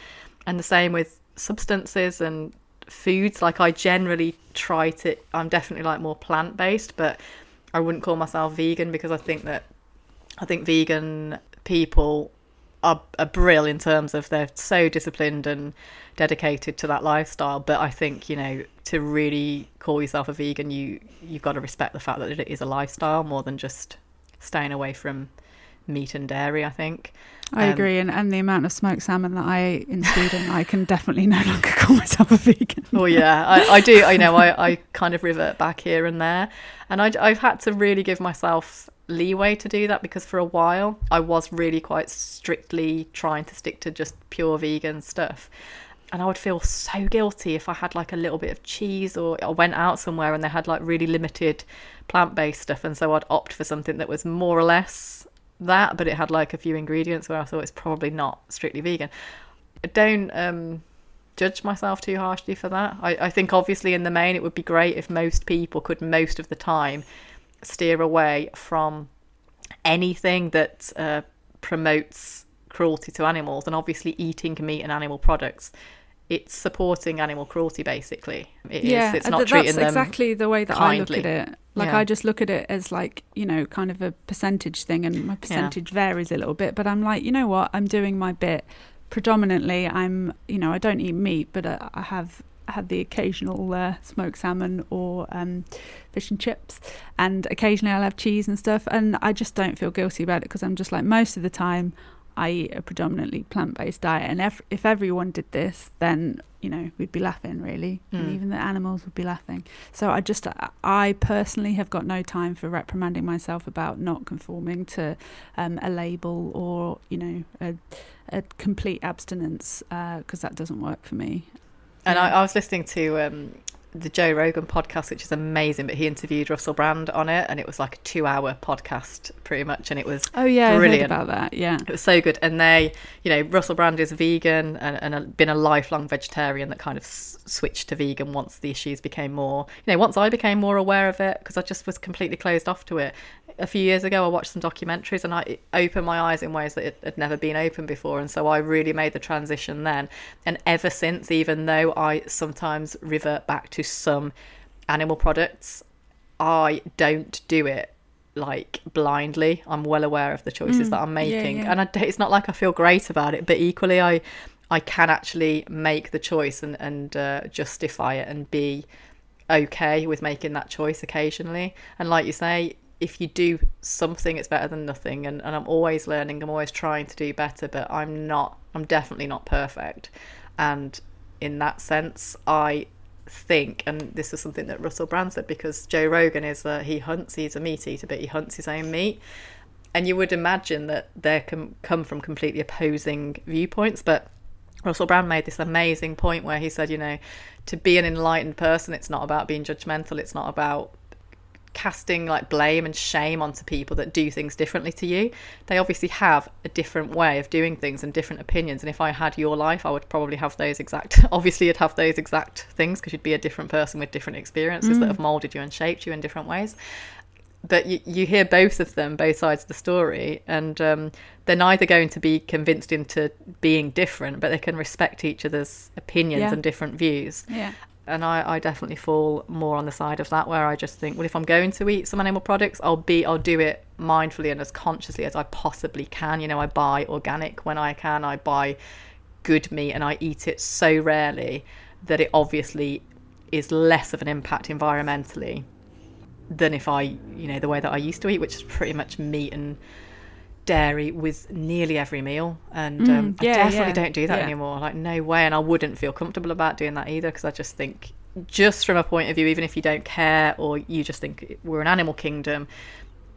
and the same with substances and foods. Like I generally try to, I'm definitely like more plant based, but I wouldn't call myself vegan because I think that I think vegan people are, are brilliant in terms of they're so disciplined and dedicated to that lifestyle. But I think you know to really call yourself a vegan, you you've got to respect the fact that it is a lifestyle more than just staying away from meat and dairy. I think. I um, agree, and, and the amount of smoked salmon that I ate in Sweden, I can definitely no longer call myself a vegan. oh yeah, I, I do. I know. I, I kind of revert back here and there, and I, I've had to really give myself leeway to do that because for a while I was really quite strictly trying to stick to just pure vegan stuff and I would feel so guilty if I had like a little bit of cheese or I went out somewhere and they had like really limited plant based stuff. And so I'd opt for something that was more or less that, but it had like a few ingredients where I thought it's probably not strictly vegan. I Don't um, judge myself too harshly for that. I, I think obviously in the main it would be great if most people could most of the time steer away from anything that uh, promotes cruelty to animals and obviously eating meat and animal products it's supporting animal cruelty basically it yeah, is. it's not that's treating them exactly the way that kindly. i look at it like Yeah. i just look at it as like you know kind of a percentage thing and my percentage varies a little bit but i'm like you know what i'm doing my bit predominantly i'm you know i don't eat meat but uh, i have had the occasional uh, smoked salmon or um, fish and chips and occasionally i'll have cheese and stuff and i just don't feel guilty about it because i'm just like most of the time I eat a predominantly plant-based diet, and if if everyone did this, then you know we'd be laughing really, and Mm. even the animals would be laughing. So I just I personally have got no time for reprimanding myself about not conforming to um, a label or you know a, a complete abstinence because that doesn't work for me. And I, I was listening to um, the Joe Rogan podcast, which is amazing, but he interviewed Russell Brand on it, and it was like a two-hour podcast, pretty much, and it was Oh yeah, Brilliant. about that. Yeah, it was so good. And they, you know, Russell Brand is vegan and, and a, been a lifelong vegetarian that kind of s- switched to vegan once the issues became more, you know, once I became more aware of it because I just was completely closed off to it. A few years ago, I watched some documentaries and I opened my eyes in ways that it had never been open before. And so I really made the transition then. And ever since, even though I sometimes revert back to some animal products, I don't do it like blindly. I'm well aware of the choices Mm, that I'm yeah, making, yeah. and I, it's not like I feel great about it. But equally, I I can actually make the choice and and uh, justify it and be okay with making that choice occasionally. And like you say, if you do something, it's better than nothing. And, and I'm always learning. I'm always trying to do better, but I'm not. I'm definitely not perfect. And in that sense, I think, and this is something that Russell Brand said, because Joe Rogan is that he hunts. He's a meat eater, but he hunts his own meat. And you would imagine that they can come from completely opposing viewpoints, but Russell Brand made this amazing point where he said, you know, to be an enlightened person, it's not about being judgmental. It's not about casting like blame and shame onto people that do things differently to you. They obviously have a different way of doing things and different opinions. And if I had your life, I would probably have those exact, obviously, you'd have those exact things because you'd be a different person with different experiences mm. that have molded you and shaped you in different ways. But you, you hear both of them, both sides of the story, and um, they're neither going to be convinced into being different, but they can respect each other's opinions yeah. and different views. Yeah and I, I definitely fall more on the side of that where I just think, well, if I'm going to eat some animal products, I'll be I'll do it mindfully and as consciously as I possibly can. You know, I buy organic when I can, I buy good meat and I eat it so rarely that it obviously is less of an impact environmentally than if I, you know, the way that I used to eat, which is pretty much meat and dairy with nearly every meal and mm, um, yeah, I definitely yeah, don't do that yeah. anymore like no way and I wouldn't feel comfortable about doing that either because I just think just from a point of view even if you don't care or you just think we're an animal kingdom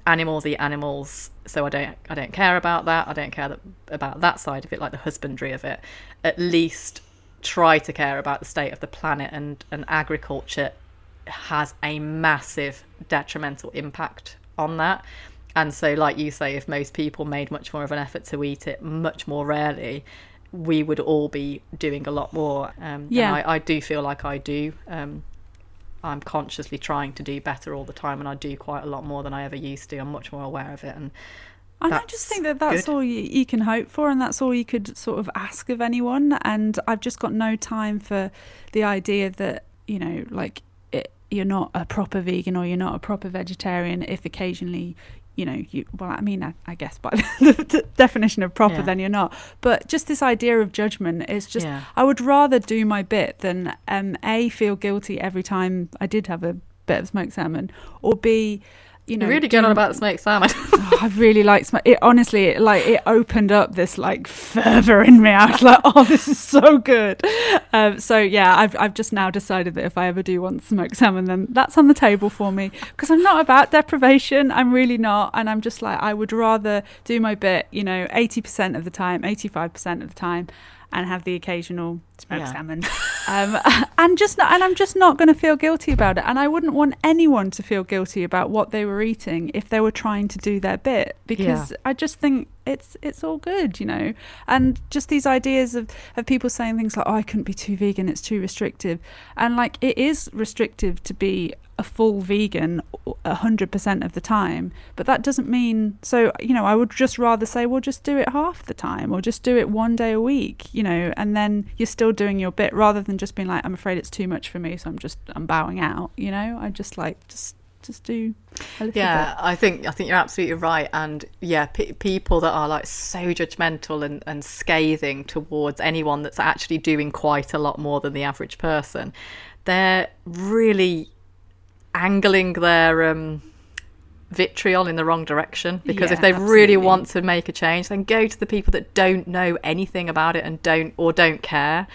animals eat animals so I don't I don't care about that I don't care that, about that side of it like the husbandry of it. At least try to care about the state of the planet and and agriculture has a massive detrimental impact on that and so, like you say, if most people made much more of an effort to eat it much more rarely, we would all be doing a lot more. Um, yeah. I, I, do feel like I do. Um, I'm consciously trying to do better all the time, and I do quite a lot more than I ever used to. I'm much more aware of it, and and I just think that that's good. all you, you, can hope for, and that's all you could sort of ask of anyone. And I've just got no time for the idea that you know, like it, you're not a proper vegan or you're not a proper vegetarian if occasionally you know, you well, I mean, I, I guess by the definition of proper, yeah. then you're not. But just this idea of judgment is just, yeah. I would rather do my bit than um, a feel guilty every time I did have a bit of smoked salmon, or b you know, You're really going on about the smoked salmon. oh, I really like smoke. It honestly, it, like it opened up this like fervor in me. I was like, oh, this is so good. Um, so yeah, I've I've just now decided that if I ever do want smoked salmon, then that's on the table for me because I'm not about deprivation. I'm really not, and I'm just like I would rather do my bit. You know, eighty percent of the time, eighty five percent of the time, and have the occasional smoked yeah. salmon. Um, and just not, and I'm just not going to feel guilty about it. And I wouldn't want anyone to feel guilty about what they were eating if they were trying to do their bit because yeah. I just think it's it's all good, you know. And just these ideas of of people saying things like, "Oh, I couldn't be too vegan; it's too restrictive," and like it is restrictive to be a full vegan 100% of the time but that doesn't mean so you know i would just rather say well just do it half the time or just do it one day a week you know and then you're still doing your bit rather than just being like i'm afraid it's too much for me so i'm just i'm bowing out you know i just like just just do yeah bit. i think i think you're absolutely right and yeah p- people that are like so judgmental and, and scathing towards anyone that's actually doing quite a lot more than the average person they're really angling their um, vitriol in the wrong direction because yeah, if they absolutely. really want to make a change then go to the people that don't know anything about it and don't or don't care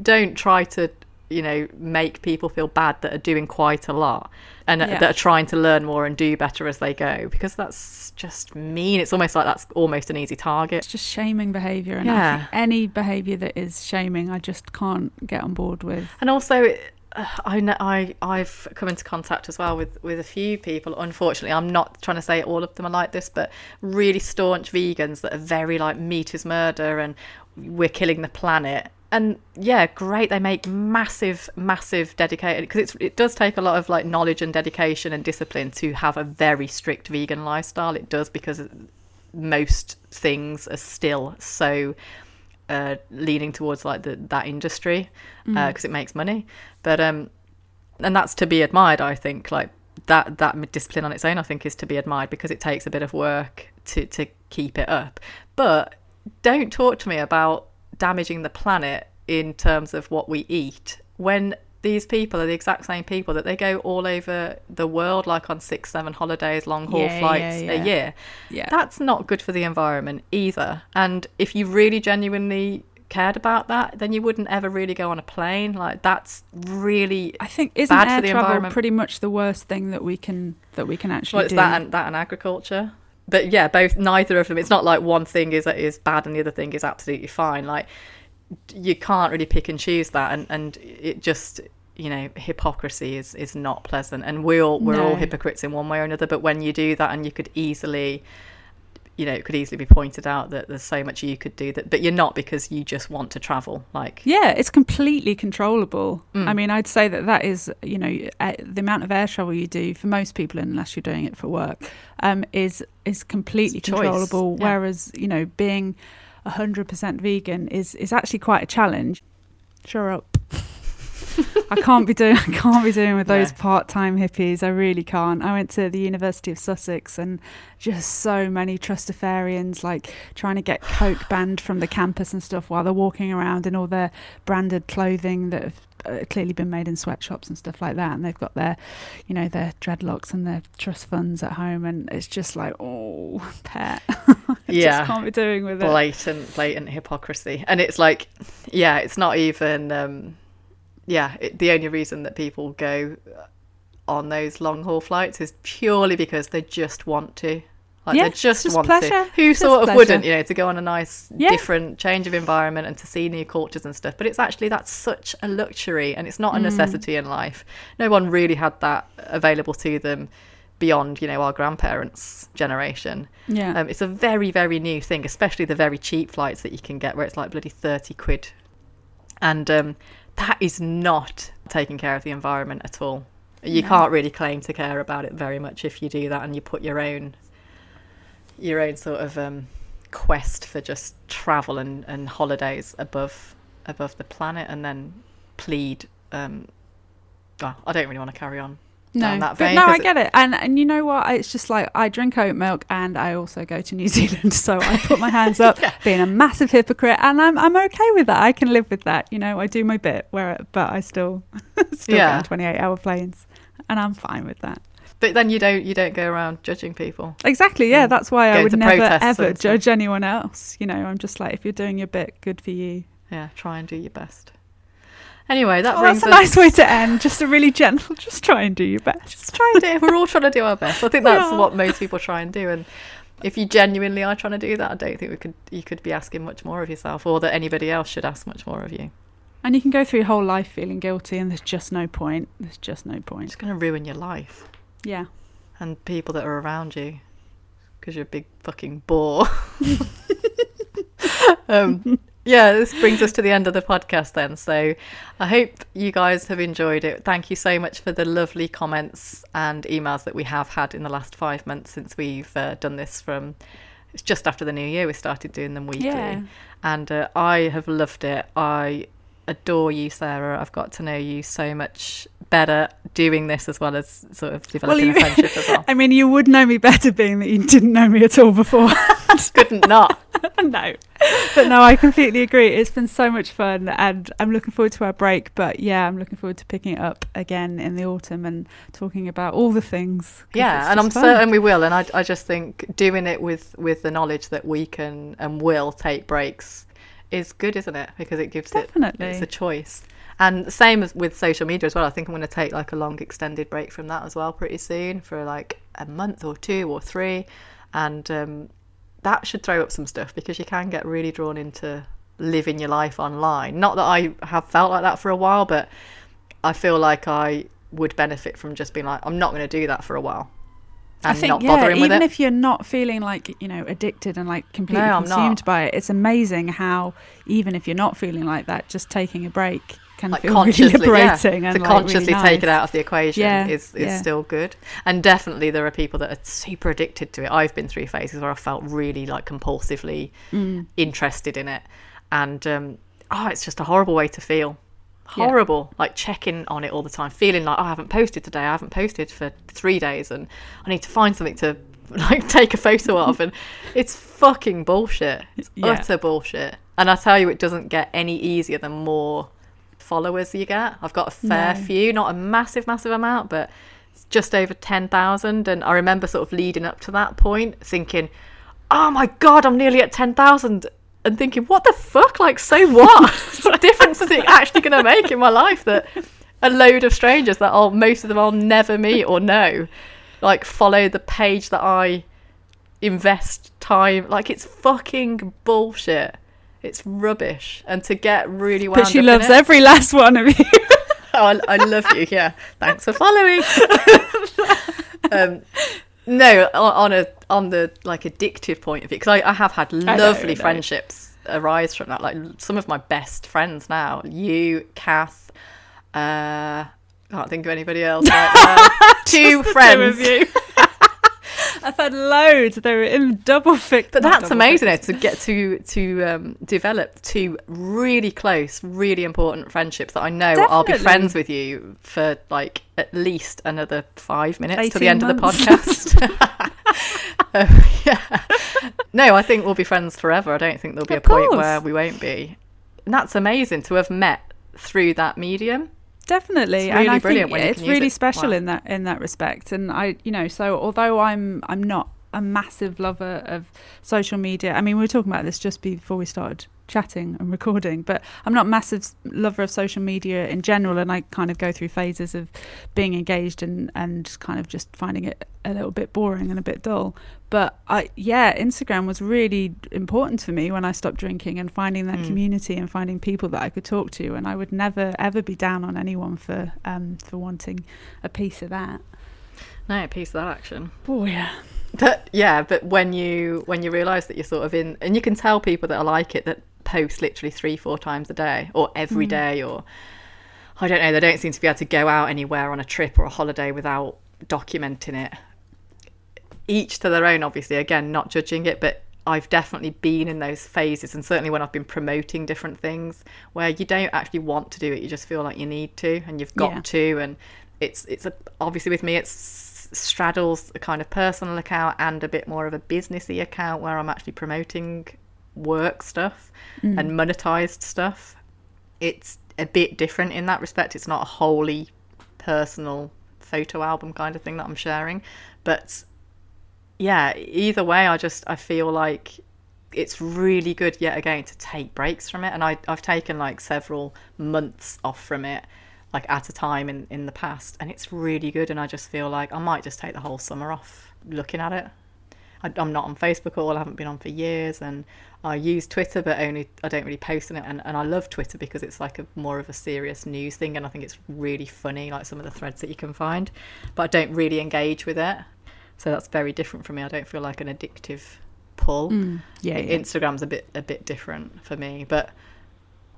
don't try to you know make people feel bad that are doing quite a lot and yeah. that are trying to learn more and do better as they go because that's just mean it's almost like that's almost an easy target it's just shaming behavior and yeah. any behavior that is shaming i just can't get on board with and also I know I I've come into contact as well with with a few people. Unfortunately, I'm not trying to say all of them are like this, but really staunch vegans that are very like meat is murder and we're killing the planet and yeah, great. They make massive, massive dedicated because it does take a lot of like knowledge and dedication and discipline to have a very strict vegan lifestyle. It does because most things are still so uh, leaning towards like the, that industry because mm. uh, it makes money. But um, and that's to be admired. I think like that that discipline on its own, I think, is to be admired because it takes a bit of work to to keep it up. But don't talk to me about damaging the planet in terms of what we eat when these people are the exact same people that they go all over the world, like on six, seven holidays, long haul Yeah, flights yeah, a year. Yeah. That's not good for the environment either. And if you really genuinely cared about that, then you wouldn't ever really go on a plane. Like that's really I think isn't bad for air the travel environment. pretty much the worst thing that we can that we can actually well, it's do? that and that and agriculture. But yeah, both neither of them. It's not like one thing is is bad and the other thing is absolutely fine. Like you can't really pick and choose that, and and it just you know hypocrisy is is not pleasant, and we all we're all hypocrites in one way or another. But when you do that, and you could easily. You know, it could easily be pointed out that there's so much you could do that, but you're not because you just want to travel. Like, Yeah, it's completely controllable. Mm. I mean, I'd say that that is, you know, the amount of air travel you do for most people, unless you're doing it for work, um, is is completely It's a choice, controllable. yeah. Whereas, you know, being hundred percent vegan is is actually quite a challenge. Sure up. I can't be doing. I can't be doing with those No. part-time hippies. I really can't. I went to the University of Sussex, and just so many trustafarians like trying to get coke banned from the campus and stuff while they're walking around in all their branded clothing that have clearly been made in sweatshops and stuff like that and they've got their you know their dreadlocks and their trust funds at home and it's just like oh pet. Yeah. just can't be doing with it. Blatant blatant hypocrisy. And it's like yeah it's not even um yeah it, the only reason that people go on those long haul flights is purely because they just want to like Yeah, they just, just want pleasure. to who Just sort of pleasure. wouldn't you know to go on a nice Yeah. different change of environment and to see new cultures and stuff but it's actually that's such a luxury and it's not a Mm. necessity in life no one really had that available to them beyond you know our grandparents generation yeah um, it's a very, very new thing, especially the very cheap flights that you can get where it's like bloody 30 quid. And um, that is not taking care of the environment at all. You No. can't really claim to care about it very much if you do that and you put your own your own sort of um, quest for just travel and, and holidays above above the planet and then plead um, well, I don't really want to carry on no, down that but vein no, I it- get it, and and you know what? It's just like I drink oat milk, and I also go to New Zealand, so I put my hands up, Yeah. being a massive hypocrite, and I'm I'm okay with that. I can live with that. You know, I do my bit, where but I still still Yeah. get on 28 hour planes, and I'm fine with that. But then you don't you don't go around judging people. Exactly, yeah. That's why I would never ever judge anyone else. You know, I'm just like, if you're doing your bit, good for you. Yeah, try and do your best. Anyway, that oh, that's a us. nice way to end. Just a really gentle. Just try and do your best. Just try and do. It. We're all trying to do our best. I think that's are. what most people try and do. And if you genuinely are trying to do that, I don't think we could. You could be asking much more of yourself, or that anybody else should ask much more of you. And you can go through your whole life feeling guilty, and there's just no point. There's just no point. It's going to ruin your life Yeah. and people that are around you because you're a big fucking bore. um, yeah, this brings us to the end of the podcast then. So I hope you guys have enjoyed it. Thank you so much for the lovely comments and emails that we have had in the last five months since we've uh, done this from. It's just after the new year we started doing them weekly, Yeah. and uh, I have loved it. I adore you, Sarah. I've got to know you so much better doing this as well as sort of developing you- a friendship as well. I mean, you would know me better being that you didn't know me at all before. Couldn't not. no. But no, I completely agree. It's been so much fun and I'm looking forward to our break. But yeah, I'm looking forward to picking it up again in the autumn and talking about all the things. Yeah, and I'm fun. certain we will. And I, I just think doing it with with the knowledge that we can and will take breaks is good, isn't it? Because it gives Definitely. it it's a choice. And same as with social media as well. I think I'm going to take like a long extended break from that as well pretty soon for like a month or two or three, and um, that should throw up some stuff because you can get really drawn into living your life online. Not that I have felt like that for a while, but I feel like I would benefit from just being like, I'm not going to do that for a while. I And think not yeah, bothering with even if you're not feeling like you know addicted and like completely No, consumed by it, it's amazing how even if you're not feeling like that, just taking a break can like feel really consciously, yeah, liberating and to like, consciously really take it out of the equation Yeah, is, is yeah. still good. And definitely there are people that are super addicted to it. I've been through phases where I felt really like compulsively Mm. interested in it, and um, oh, it's just a horrible way to feel. Yeah. Horrible, like checking on it all the time, feeling like oh, I haven't posted today. I haven't posted for three days, and I need to find something to like take a photo of. And it's fucking bullshit. It's Yeah. utter bullshit. And I tell you, it doesn't get any easier the more followers you get. I've got a fair No. few, not a massive, massive amount, but just over 10,000. And I remember sort of leading up to that point thinking, oh my God, I'm nearly at 10,000. And thinking, what the fuck? Like, so what? what difference is it actually going to make in my life that a load of strangers that I'll, most of them I'll never meet or know, like, follow the page that I invest time? Like, it's fucking bullshit. It's rubbish. And to get really well. But she loves it- every last one of you. Oh, I, I love you. Yeah, thanks for following. um, no, on, a on the like addictive point of view, because I, I have had lovely know. friendships arise from that. Like some of my best friends now, you, Cath. Uh, can't think of anybody else. Right. Two friends. you. I've had loads. They were in double fix. But that's amazing fix. to get to to um, develop two really close, really important friendships that I know I'll be friends with you for like at least another five minutes to the 18 end of the podcast. Um, yeah. No, I think we'll be friends forever. I don't think there'll be Of a point where we won't be. And that's amazing to have met through that medium. Definitely, It's and really I brilliant think it's really it. special Wow. in that in that respect. And I, you know, so although I'm I'm not a massive lover of social media. I mean, we were talking about this just before we started chatting and recording, but I'm not a massive lover of social media in general, and I kind of go through phases of being engaged and and kind of just finding it a little bit boring and a bit dull. But I, yeah, Instagram was really important for me when I stopped drinking and finding that Mm. community and finding people that I could talk to. And I would never ever be down on anyone for um for wanting a piece of that. No, a piece of that action. Oh yeah, But yeah, but when you when you realise that you're sort of in, and you can tell people that are like it that post literally three four times a day or every Mm. day or I don't know, they don't seem to be able to go out anywhere on a trip or a holiday without documenting it. Each to their own, obviously. Again, not judging it, but I've definitely been in those phases, and certainly when I've been promoting different things where you don't actually want to do it, you just feel like you need to, and you've got Yeah. to, and it's it's a, obviously with me it's straddles a kind of personal account and a bit more of a businessy account where I'm actually promoting work stuff mm. and monetized stuff. It's a bit different in that respect. It's not a wholly personal photo album kind of thing that I'm sharing, but yeah, either way, I just I feel like it's really good yet again to take breaks from it, and I I've taken like several months off from it, like at a time in in the past, and it's really good, and I just feel like I might just take the whole summer off looking at it. I, I'm not on Facebook at all. I haven't been on for years, and I use Twitter, but only I don't really post on it. And, and I love Twitter because it's like a more of a serious news thing, and I think it's really funny, like some of the threads that you can find. But I don't really engage with it, so that's very different for me. I don't feel like an addictive pull. Mm. yeah, yeah. Instagram's a bit a bit different for me, but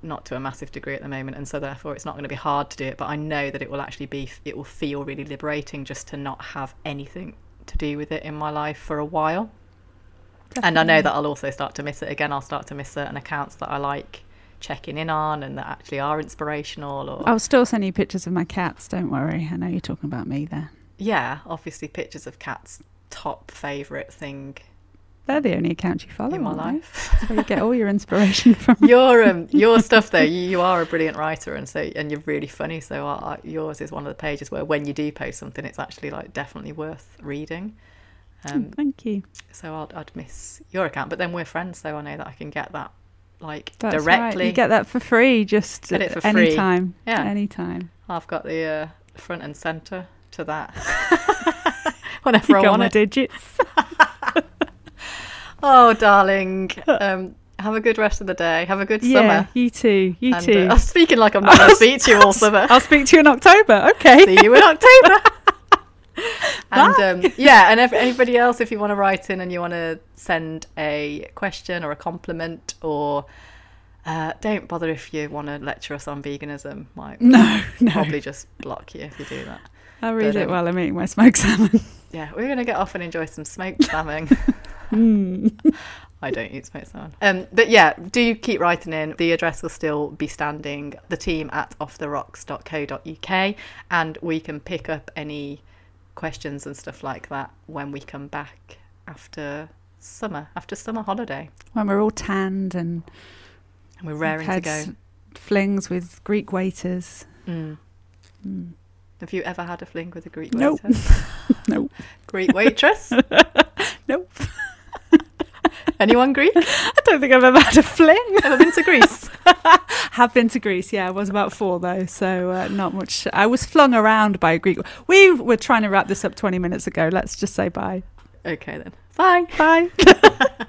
not to a massive degree at the moment, and so therefore it's not going to be hard to do it. But I know that it will actually be it will feel really liberating just to not have anything to do with it in my life for a while. And I know that I'll also start to miss it again. I'll start to miss certain accounts that I like checking in on and that actually are inspirational or I'll still send you pictures of my cats. Don't worry. I know you're talking about me there. Yeah, obviously pictures of cats top favorite thing They're the only accounts you follow in my life. That's where you get all your inspiration from. your um your stuff though you, you are a brilliant writer and so and you're really funny so I, I, yours is one of the pages where when you do post something it's actually like definitely worth reading um Thank you. so I'd, I'd miss your account but then we're friends so I know that I can get that like That's directly Right. You get that for free, just Get it for any free. time. Yeah. Anytime. I've got the uh, front and center to that whenever I want it digits. oh darling um have a good rest of the day have a good Yeah, summer you too. You and, too. uh, I'm speaking like I'm not going to speak to you all summer I'll speak to you in October. Okay. see you in October. and um, yeah, and if anybody else, if you want to write in and you want to send a question or a compliment, or uh, don't bother if you want to lecture us on veganism, might No, no. probably just block you if you do that. I'll read but, it um, while I'm eating my smoked salmon. Yeah, we're gonna get off and enjoy some smoked salmon. Mm. I don't eat smoked salmon. Um, but yeah, do keep writing in. The address will still be standing. The team at offtherocks.co.uk, and we can pick up any questions and stuff like that when we come back after summer, after summer holiday, When we're all tanned and and we're raring to go. flings with Greek waiters. Mm. Mm. Have you ever had a fling with a Greek Nope. waiter? Nope. Greek waitress? Nope. Anyone Greek? I don't think I've ever had a fling. Ever been to Greece? Have been to Greece, yeah. I was about four though, so uh, not much. I was flung around by a Greek. We were trying to wrap this up 20 minutes ago. Let's just say bye. Okay then. Bye. Bye.